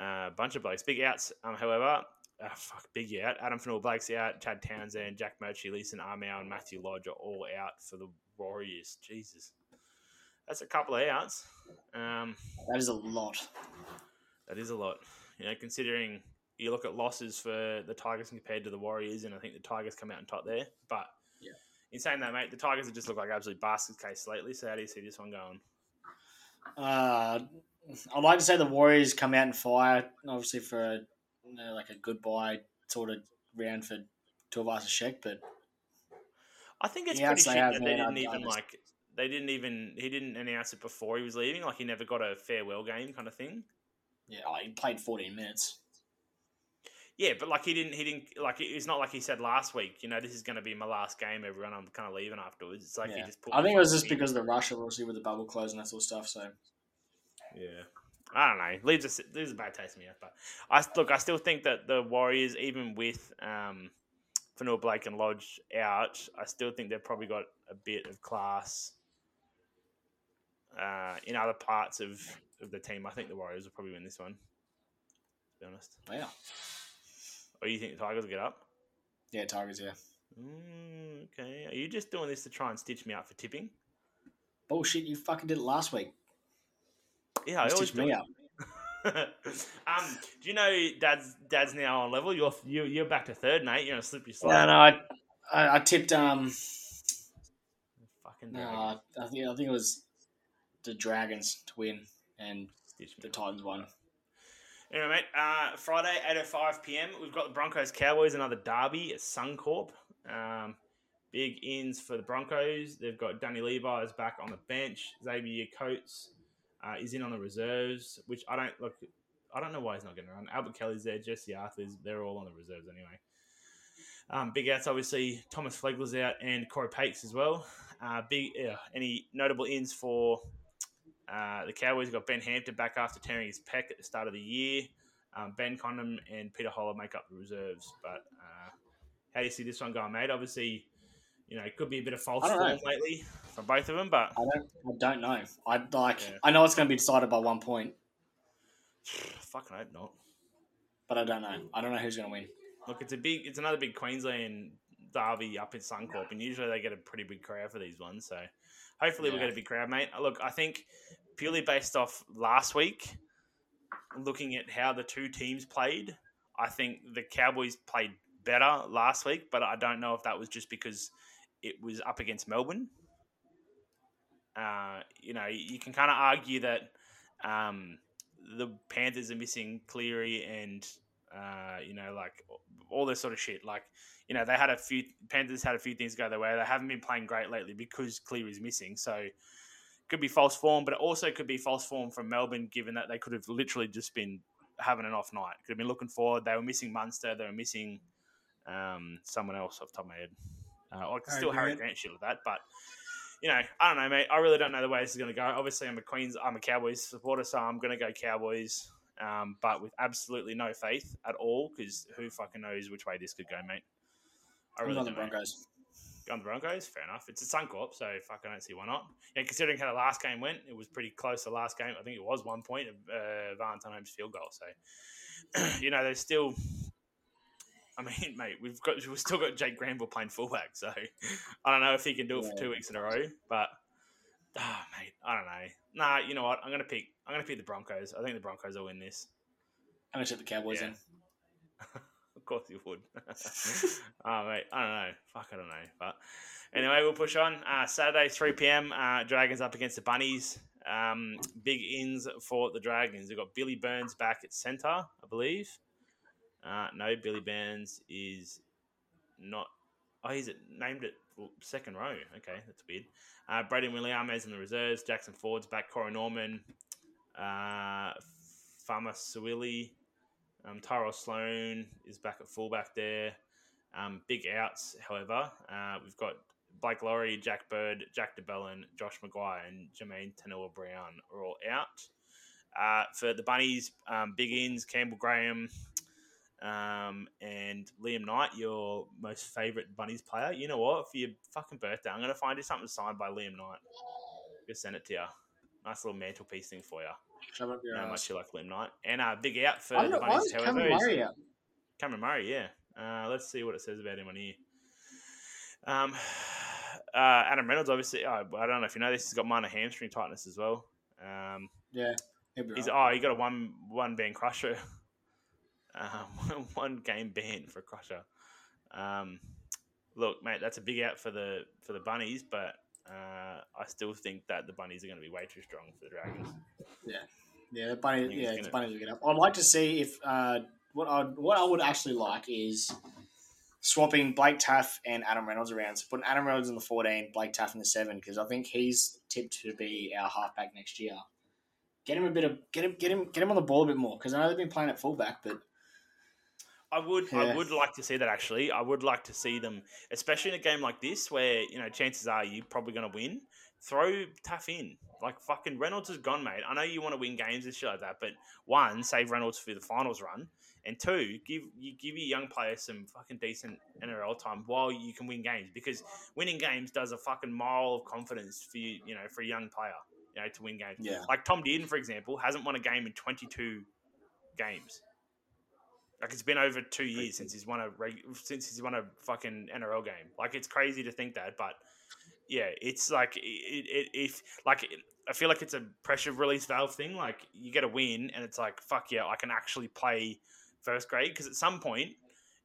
uh, bunch of blokes. Big outs, um, however. Uh, fuck, big out. Addin Fonua-Blake's out. Chad Townsend, Jack Murchie, Leeson Armour, and Matthew Lodge are all out for the Warriors. Jesus. That's a couple of outs. Um, That is a lot. that is a lot. You know, considering you look at losses for the Tigers compared to the Warriors, and I think the Tigers come out on top there. But Yeah. in saying that, mate, the Tigers have just looked like absolute basket case lately. So how do you see this one going? Uh, I'd like to say the Warriors come out and fire, obviously for a, you know, like a goodbye sort of round for Tuivasa-Sheck, but I think it's pretty shit that they didn't even like. They didn't even. He didn't announce it before he was leaving. Like he never got a farewell game kind of thing. yeah, oh, he played 14 minutes. Yeah, but like he didn't. He didn't. Like it's not like he said last week. You know, this is going to be my last game. Everyone, I'm kind of leaving afterwards. It's like he just. I think it was just in. because of the rush, obviously, with the bubble close and that sort of stuff. So Yeah. I don't know. Leaves a, leaves a bad taste in my mouth. But I look. I still think that the Warriors, even with um, Fonua-Blake and Lodge out, I still think they've probably got a bit of class uh, in other parts of, of the team. I think the Warriors will probably win this one. To be honest. yeah, Or you think the Tigers will get up? yeah, Tigers, yeah. Mm, okay. Are you just doing this to try and stitch me up for tipping? Bullshit, you fucking did it last week. Yeah, I always stitched me do. up. um, do you know Dad's Dad's now on level? You're you, you're back to third, mate. You're on a slippery slope. No, no, I, I, I tipped. Um, Fucking no. I think I think it was the Dragons to win, and the. Titans won. Anyway, mate. Uh, Friday, eight oh five p.m. We've got the Broncos Cowboys another derby at Suncorp. Um, big ins for the Broncos. They've got Danny Levi is back on the bench. Xavier Coates uh, is in on the reserves, which I don't look. I don't know why he's not going to run. Albert Kelly's there, Jesse Arthars. They're all on the reserves anyway. Um, big outs, obviously. Thomas Flegler's out and Corey Paix as well. Uh, big. Uh, any notable ins for uh, the Cowboys? We've got Ben Hampton back after tearing his pec at the start of the year. Um, ben Condon and Peter Holler make up the reserves. But uh, how do you see this one going, mate? Obviously, you know, it could be a bit of false form know. lately from both of them, but I don't. I don't know. I like. Yeah. I know it's going to be decided by one point, fucking hope not. but I don't know. I don't know who's going to win. Look, it's a big, it's another big Queensland derby up in Suncorp, and usually they get a pretty big crowd for these ones. So hopefully Yeah. get a big crowd, mate. Look, I think purely based off last week, looking at how the two teams played, I think the Cowboys played better last week, but I don't know if that was just because it was up against Melbourne. Uh, you know, you can kind of argue that um, the Panthers are missing Cleary and uh, you know, like all this sort of shit. Like, you know, they had a few Panthers had a few things go their way. They haven't been playing great lately because Cleary's missing. So could be false form, but it also could be false form from Melbourne, given that they could have literally just been having an off night. Could have been looking forward. They were missing Munster. They were missing um, someone else off the top of my head. Uh, or Harry still Harry Grant. Grant shit like that, but you know, I don't know, mate. I really don't know the way this is going to go. Obviously, I'm a Queens, I'm a Cowboys supporter, so I'm going to go Cowboys, um, but with absolutely no faith at all, because who fucking knows which way this could go, mate. I I'm on the. Broncos. Go on the Broncos, fair enough. It's a Suncorp, so fuck, I don't see why not. Yeah, considering how the last game went, it was pretty close. The last game, I think it was one point of uh, Valentine Holmes' field goal. So, you know, there's still. I mean, mate, we've got we've still got Jake Granville playing fullback, so I don't know if he can do it for two weeks in a row. But, ah, mate, I don't know. Nah, you know what? I'm gonna pick. I'm gonna pick the Broncos. I think the Broncos will win this. I'm to tip the Cowboys Yeah. in. Of course you would. oh, mate, I don't know. Fuck, I don't know. But anyway, we'll push on. Uh, Saturday, 3 p.m. Uh, Dragons up against the Bunnies. Um, big ins for the Dragons. They've got Billy Burns back at centre, I believe. Uh, no, Billy Burns is not. Oh, he's named it second row. Okay, that's weird. Uh, Braden Williams in the reserves. Jackson Ford's back. Corey Norman. Uh, Fama Suili. Um, Tyrell Sloan is back at fullback there. Um, big outs, however. Uh, we've got Blake Lawrie, Jack Bird, Jack de Belin, Josh McGuire, and Jamayne Taunoa-Brown are all out. Uh, for the Bunnies, um, big ins, Campbell Graham um, and Liam Knight, your most favourite Bunnies player. You know what? For your fucking birthday, I'm going to find you something signed by Liam Knight. Go send it to you. Nice little mantelpiece thing for you. Shut up your how much you like Liam Knight. And uh, big out for the Bunnies, however, Cameron Murray out? Cameron Murray, yeah. Uh, let's see what it says about him on here. Um, uh, Adam Reynolds, obviously, uh, I don't know if you know this, he's got minor hamstring tightness as well. Um, Yeah. He's right. oh, he got a one one band crusher. Um, one game ban for Crusher. Um, look, mate, that's a big out for the for the bunnies, but uh, I still think that the bunnies are going to be way too strong for the Dragons. Yeah, yeah, the bunnies, Yeah, the gonna- bunnies will get up. I'd like to see if uh, what I what I would actually like is swapping Blake Taaffe and Adam Reynolds around. So putting Adam Reynolds in the fourteen, Blake Taaffe in the seven, because I think he's tipped to be our halfback next year. Get him a bit of get him get him get him on the ball a bit more because I know they've been playing at fullback, but I would, I would like to see that actually. I would like to see them, especially in a game like this where you know chances are you're probably going to win. Throw Taaffe in, like fucking Reynolds is gone, mate. I know you want to win games and shit like that, but one, save Reynolds for the finals run, and two, give you give your young players some fucking decent NRL time while you can win games because winning games does a fucking mile of confidence for you, you know, for a young player, you know, to win games. yeah, Like Tom Dearden, for example, hasn't won a game in 22 games. Like it's been over two years since he's won a reg- since he's won a fucking NRL game. Like it's crazy to think that, but yeah, it's like it, it, if like I feel like it's a pressure release valve thing. Like you get a win, and it's like fuck yeah, I can actually play first grade because at some point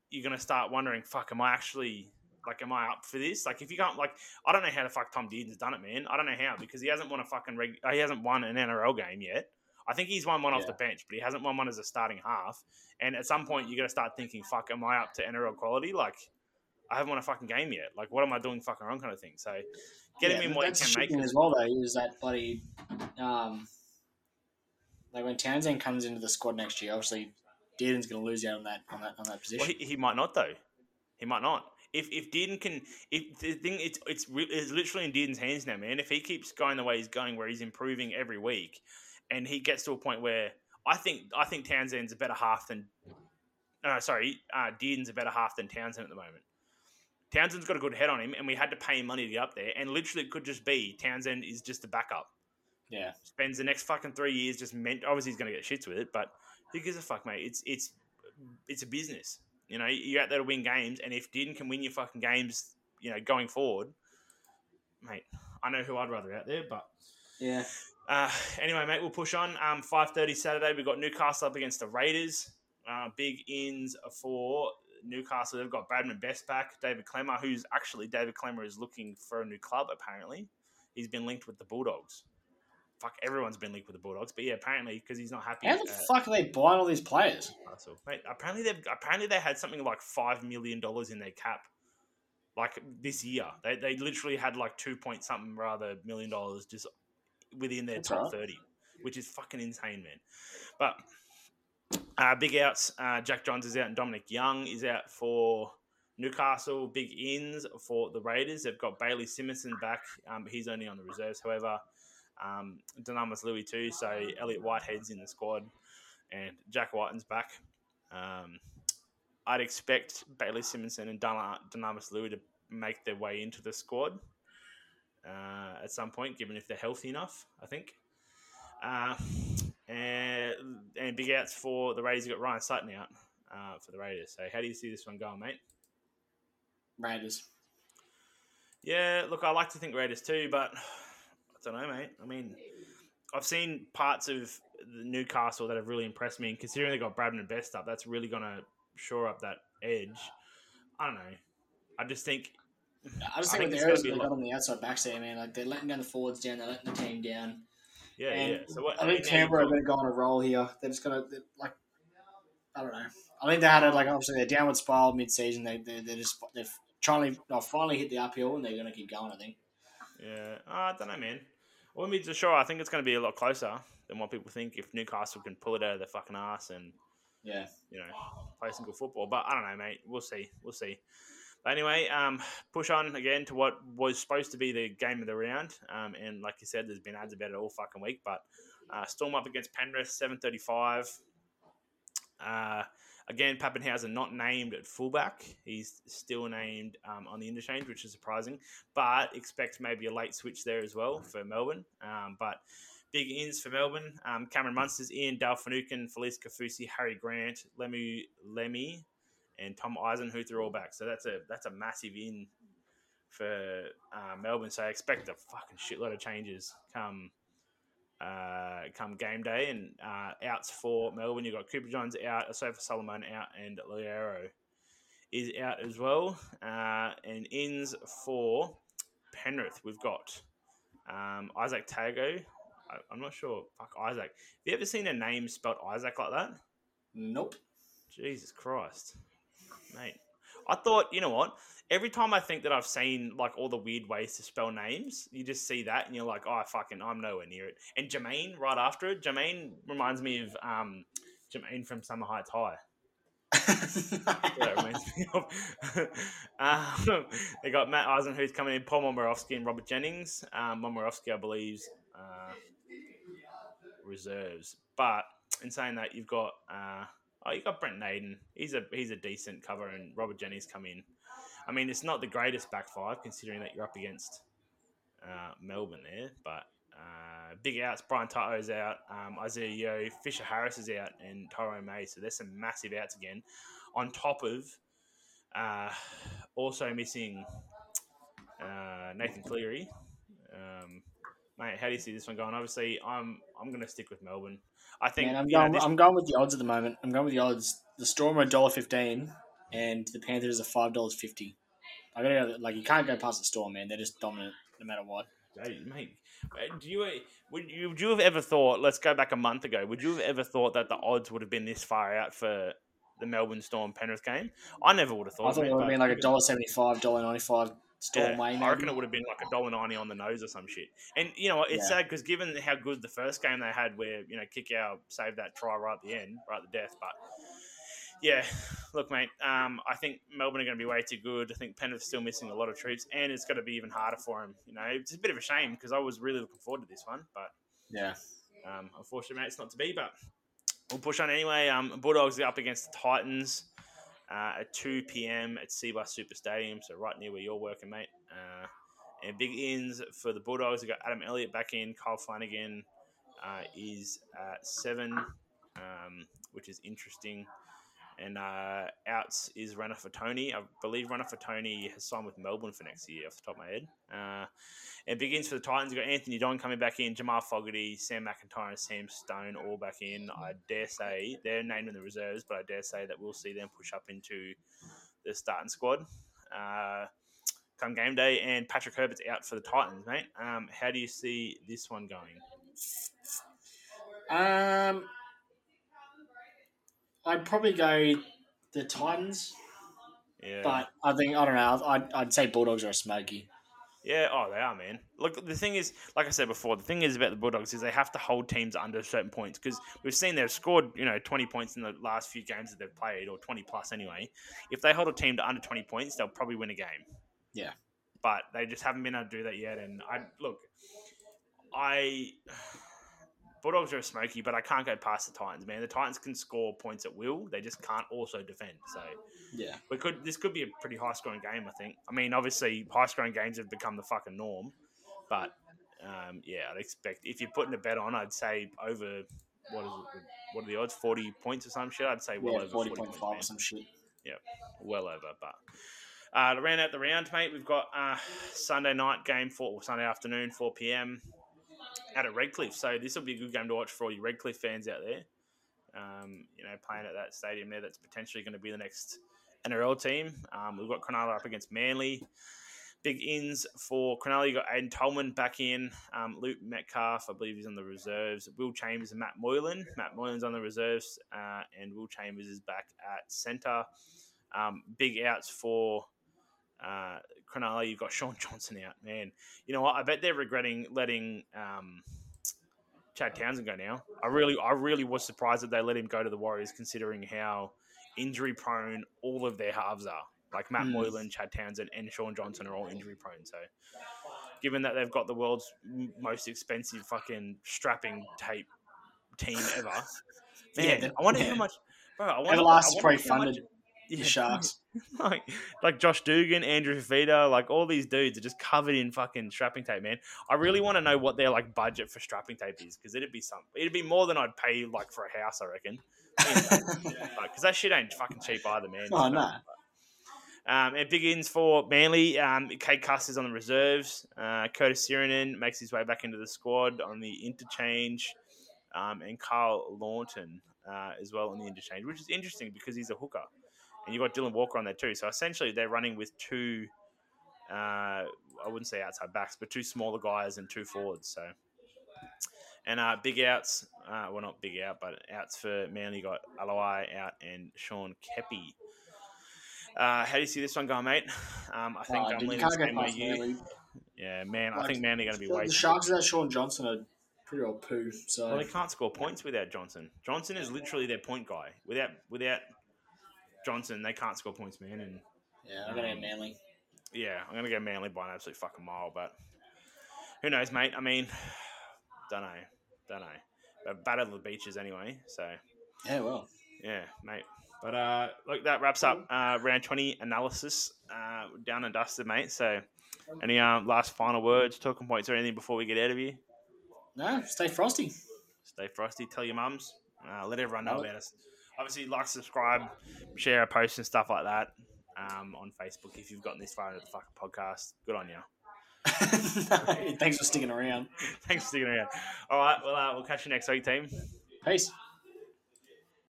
you're gonna start wondering, fuck, am I actually like, am I up for this? Like, if you can't, like, I don't know how the fuck Tom Dearden's done it, man. I don't know how because he hasn't won a fucking reg- he hasn't won an NRL game yet. I think he's won one off the bench, but he hasn't won one as a starting half. And at some point, you got to start thinking, fuck, am I up to NRL quality? Like, I haven't won a fucking game yet. Like, what am I doing fucking wrong, kind of thing. So, get yeah, him in what he can make. as well though is that bloody um, like when Townsend comes into the squad next year, obviously Dearden's going to lose out on that on that on that position. Well, he, he might not though. He might not. If if Dearden can, if the thing it's it's re- it's literally in Dearden's hands now, man. If he keeps going the way he's going, where he's improving every week, and he gets to a point where I think I think Townsend's a better half than, no, sorry, uh, Dearden's a better half than Townsend at the moment. Townsend's got a good head on him, and we had to pay him money to get up there. And literally, it could just be Townsend is just a backup. yeah, Spends the next fucking three years just meant. Obviously, he's going to get shits with it, but who gives a fuck, mate? It's it's it's a business. You know, you're out there to win games, and if Dearden can win your fucking games, you know, going forward, mate, I know who I'd rather out there. But yeah. Uh, anyway, mate, we'll push on. Um, five thirty Saturday, we've got Newcastle up against the Raiders. Uh, big ins for Newcastle. They've got Bradman Best back, David Klemmer, who's actually David Klemmer is looking for a new club. Apparently, he's been linked with the Bulldogs. Fuck, everyone's been linked with the Bulldogs, but yeah, apparently because he's not happy. How the at fuck are they buying all these players? Mate, apparently they've, apparently they had something like five million dollars in their cap, like this year. They they literally had like two point something rather million dollars just within their That's top right. thirty, which is fucking insane, man. But uh, big outs. Uh, Jack Johns is out, and Dominic Young is out for Newcastle. Big ins for the Raiders. They've got Bailey Simonsson back. Um, he's only on the reserves, however. Um, Dunamis Lui too. So Elliot Whitehead's in the squad, and Jack Wighton's back. Um, I'd expect Bailey Simonsson and Dyna- Dunamis Lui to make their way into the squad uh, at some point, given if they're healthy enough. I think. Uh, and, and big outs for the Raiders. You've got Ryan Sutton out uh, for the Raiders. So how do you see this one going, mate? Raiders. Yeah, look, I like to think Raiders too, but I don't know, mate. I mean, I've seen parts of the Newcastle that have really impressed me, and considering they got Bradman and Best up, that's really going to shore up that edge. I don't know. I just think I just I think, think with the errors they got on the outside backs there, man, like they're letting down the forwards down, they're letting the team down. Yeah, And yeah. So what? I think Canberra are going to go on a roll here. They're just going to like, I don't know. I think they had a like obviously they're downward spiral mid-season. They they they're just they've trying they'll finally hit the uphill and they're going to keep going. I think. Yeah, oh, I don't know, man. I wouldn't be too sure. I think it's going to be a lot closer than what people think if Newcastle can pull it out of their fucking ass and Yeah. you know play some good football. But I don't know, mate. We'll see. We'll see. Anyway, um, push on again to what was supposed to be the game of the round. Um, and like you said, there's been ads about it all fucking week. But uh, Storm up against Penrith, seven thirty-five. Uh, again, Papenhuyzen not named at fullback. He's still named um, on the interchange, which is surprising. But expect maybe a late switch there as well for Melbourne. Um, but big ins for Melbourne. Um, Cameron Munsters, Ian Dale Finucane, Felise Kaufusi, Harry Grant, Lemmy Lemmy, and Tom Eisenhuth are all back. So that's a that's a massive in for uh, Melbourne. So I expect a fucking shitload of changes come uh, come game day, and uh, outs for Melbourne. You've got Cooper Johns out, Asofa Solomon out, and Liero is out as well. Uh, and ins for Penrith, we've got um, Izack Tago. I, I'm not sure. Fuck Isaac. Have you ever seen a name spelled Isaac like that? Nope. Jesus Christ, mate. I thought, you know what? Every time I think that I've seen like all the weird ways to spell names, you just see that and you're like, oh, fucking, I'm nowhere near it. And Jermaine right after it, Jermaine reminds me of um, Jermaine from Summer Heights High. that reminds me of. um, they got Matt Eisenhuth coming in, Paul Momirovski and Robert Jennings. Um, Momirovski, I believe, uh, reserves. But in saying that, you've got uh, oh, you got Brent Naden. He's a he's a decent cover, and Robert Jennings come in. I mean, it's not the greatest back five considering that you're up against uh, Melbourne there, but uh, big outs. Brian To'o's out. Um, Isaah Yeo, Fisher Harris is out, and Tyrone May. So there's some massive outs again. On top of uh, also missing uh, Nathan Cleary. Um, mate, how do you see this one going? Obviously, I'm I'm going to stick with Melbourne. I think Man, I'm you know, going. this- I'm going with the odds at the moment. I'm going with the odds. The Storm are a dollar fifteen, and the Panthers are five dollars fifty. I gotta go, like you can't go past the Storm, man. They're just dominant no matter what. Hey, mate, do you would you would you have ever thought? Let's go back a month ago. Would you have ever thought that the odds would have been this far out for the Melbourne Storm Penrith game? I never would have thought. I thought it would have been like a dollar seventy five, dollar ninety five Storm yeah. I reckon it would have been like a dollar ninety on the nose or some shit. And you know? It's Yeah. sad because given how good the first game they had, where you know Kikau saved that try right at the end, right at the death. But yeah, look, mate. Um, I think Melbourne are going to be way too good. I think Penrith's still missing a lot of troops, and it's going to be even harder for them. You know, it's a bit of a shame because I was really looking forward to this one, but Yeah. um, unfortunately, mate, it's not to be. But we'll push on anyway. Um, Bulldogs are up against the Titans uh, at 2 p.m. at Cbus Super Stadium, so right near where you're working, mate. Uh, and big ins for the Bulldogs. We've got Adam Elliott back in. Kyle Flanagan uh, is at 7, um, which is interesting. And uh, outs is runner for Tony. I believe runner for Tony has signed with Melbourne for next year, off the top of my head. Uh, and begins for the Titans. You've got Anthony Don coming back in, Jamal Fogarty, Sam McIntyre, and Sam Stone all back in. I dare say they're named in the reserves, but I dare say that we'll see them push up into the starting squad uh, come game day. And Patrick Herbert's out for the Titans, mate. Um, how do you see this one going? Um, I'd probably go the Titans, Yeah, but I think I don't know. I'd, I'd say Bulldogs are a smoky. Yeah, oh, they are, man. Look, the thing is, like I said before, the thing is about the Bulldogs is they have to hold teams under certain points because we've seen they've scored, you know, 20 points in the last few games that they've played, or 20 plus anyway. If they hold a team to under 20 points, they'll probably win a game. Yeah. But they just haven't been able to do that yet. And I, look, I. Bulldogs are smoky, but I can't go past the Titans, man. The Titans can score points at will. They just can't also defend. So Yeah. we could this could be a pretty high scoring game. I think. I mean, obviously, high scoring games have become the fucking norm, but um, yeah, I'd expect if you're putting a bet on, I'd say over what is it? What are the odds? Forty points or some shit. I'd say well yeah, over forty point five or some shit. Yeah, well over. But uh, to round out the round, mate, we've got uh, Sunday night game for Sunday afternoon, four PM, out at Redcliffe. So this will be a good game to watch for all you Redcliffe fans out there. Um, you know, playing at that stadium there, that's potentially going to be the next NRL team. Um, we've got Cronulla up against Manly. Big ins for Cronulla. You've got Aiden Tolman back in. Um, Luke Metcalf, I believe, he's on the reserves. Will Chambers and Matt Moylan. Matt Moylan's on the reserves, uh, and Will Chambers is back at centre. Um, big outs for uh, Cronulla. You've got Shaun Johnson out, man. You know what? I bet they're regretting letting um, Chad Townsend go now. I really, I really was surprised that they let him go to the Warriors, considering how injury prone all of their halves are. Like Matt Hmm. Moylan, Chad Townsend, and Shaun Johnson are all injury prone. So, given that they've got the world's most expensive fucking strapping tape team ever, man, that- I wonder yeah. how much. Bro, I wonder, Everlast I is probably how much- funded yeah, Sharks. like, like Josh Dugan, Andrew Fifita, like all these dudes are just covered in fucking strapping tape, man. I really want to know what their like budget for strapping tape is because it'd be some, it'd be more than I'd pay like for a house, I reckon. Because that shit ain't fucking cheap either, man. Oh, no. Um, and big ins for Manly. Um, Kate Custer's on the reserves. Uh, Curtis Sironen makes his way back into the squad on the interchange. Um, and Karl Lawton uh, as well on the interchange, which is interesting because he's a hooker. And you've got Dylan Walker on there too. So essentially, they're running with two, uh, I wouldn't say outside backs, but two smaller guys and two forwards. So, and uh, big outs, uh, well, not big out, but outs for Manly got Aloi out and Sean Keppie. Uh, how do you see this one going, mate? Um, I think I'm leaning the same way you. Manly. Yeah, man, I think Manly are going to be The, way. the Sharks without Shaun Johnson are pretty old poo. So Well, they can't score points without Johnson. Johnson is literally their point guy. Without without Johnson, they can't score points, man. And yeah, I'm gonna get Manly. yeah, I'm gonna go Manly by an absolute fucking mile. But who knows, mate? I mean, don't know, don't know. But battle the beaches anyway. So Yeah, well. yeah, mate. But uh, look, that wraps up uh, round twenty analysis. Uh, down and dusted, mate. So any um, last final words, talking points, or anything before we get out of here? No, stay frosty. Stay frosty. Tell your mums. Uh, let everyone know about us. Obviously, like, subscribe, share our posts and stuff like that um, on Facebook. If you've gotten this far into the fucking podcast, good on you. Thanks for sticking around. Thanks for sticking around. All right, well, uh, we'll catch you next week, team. Peace.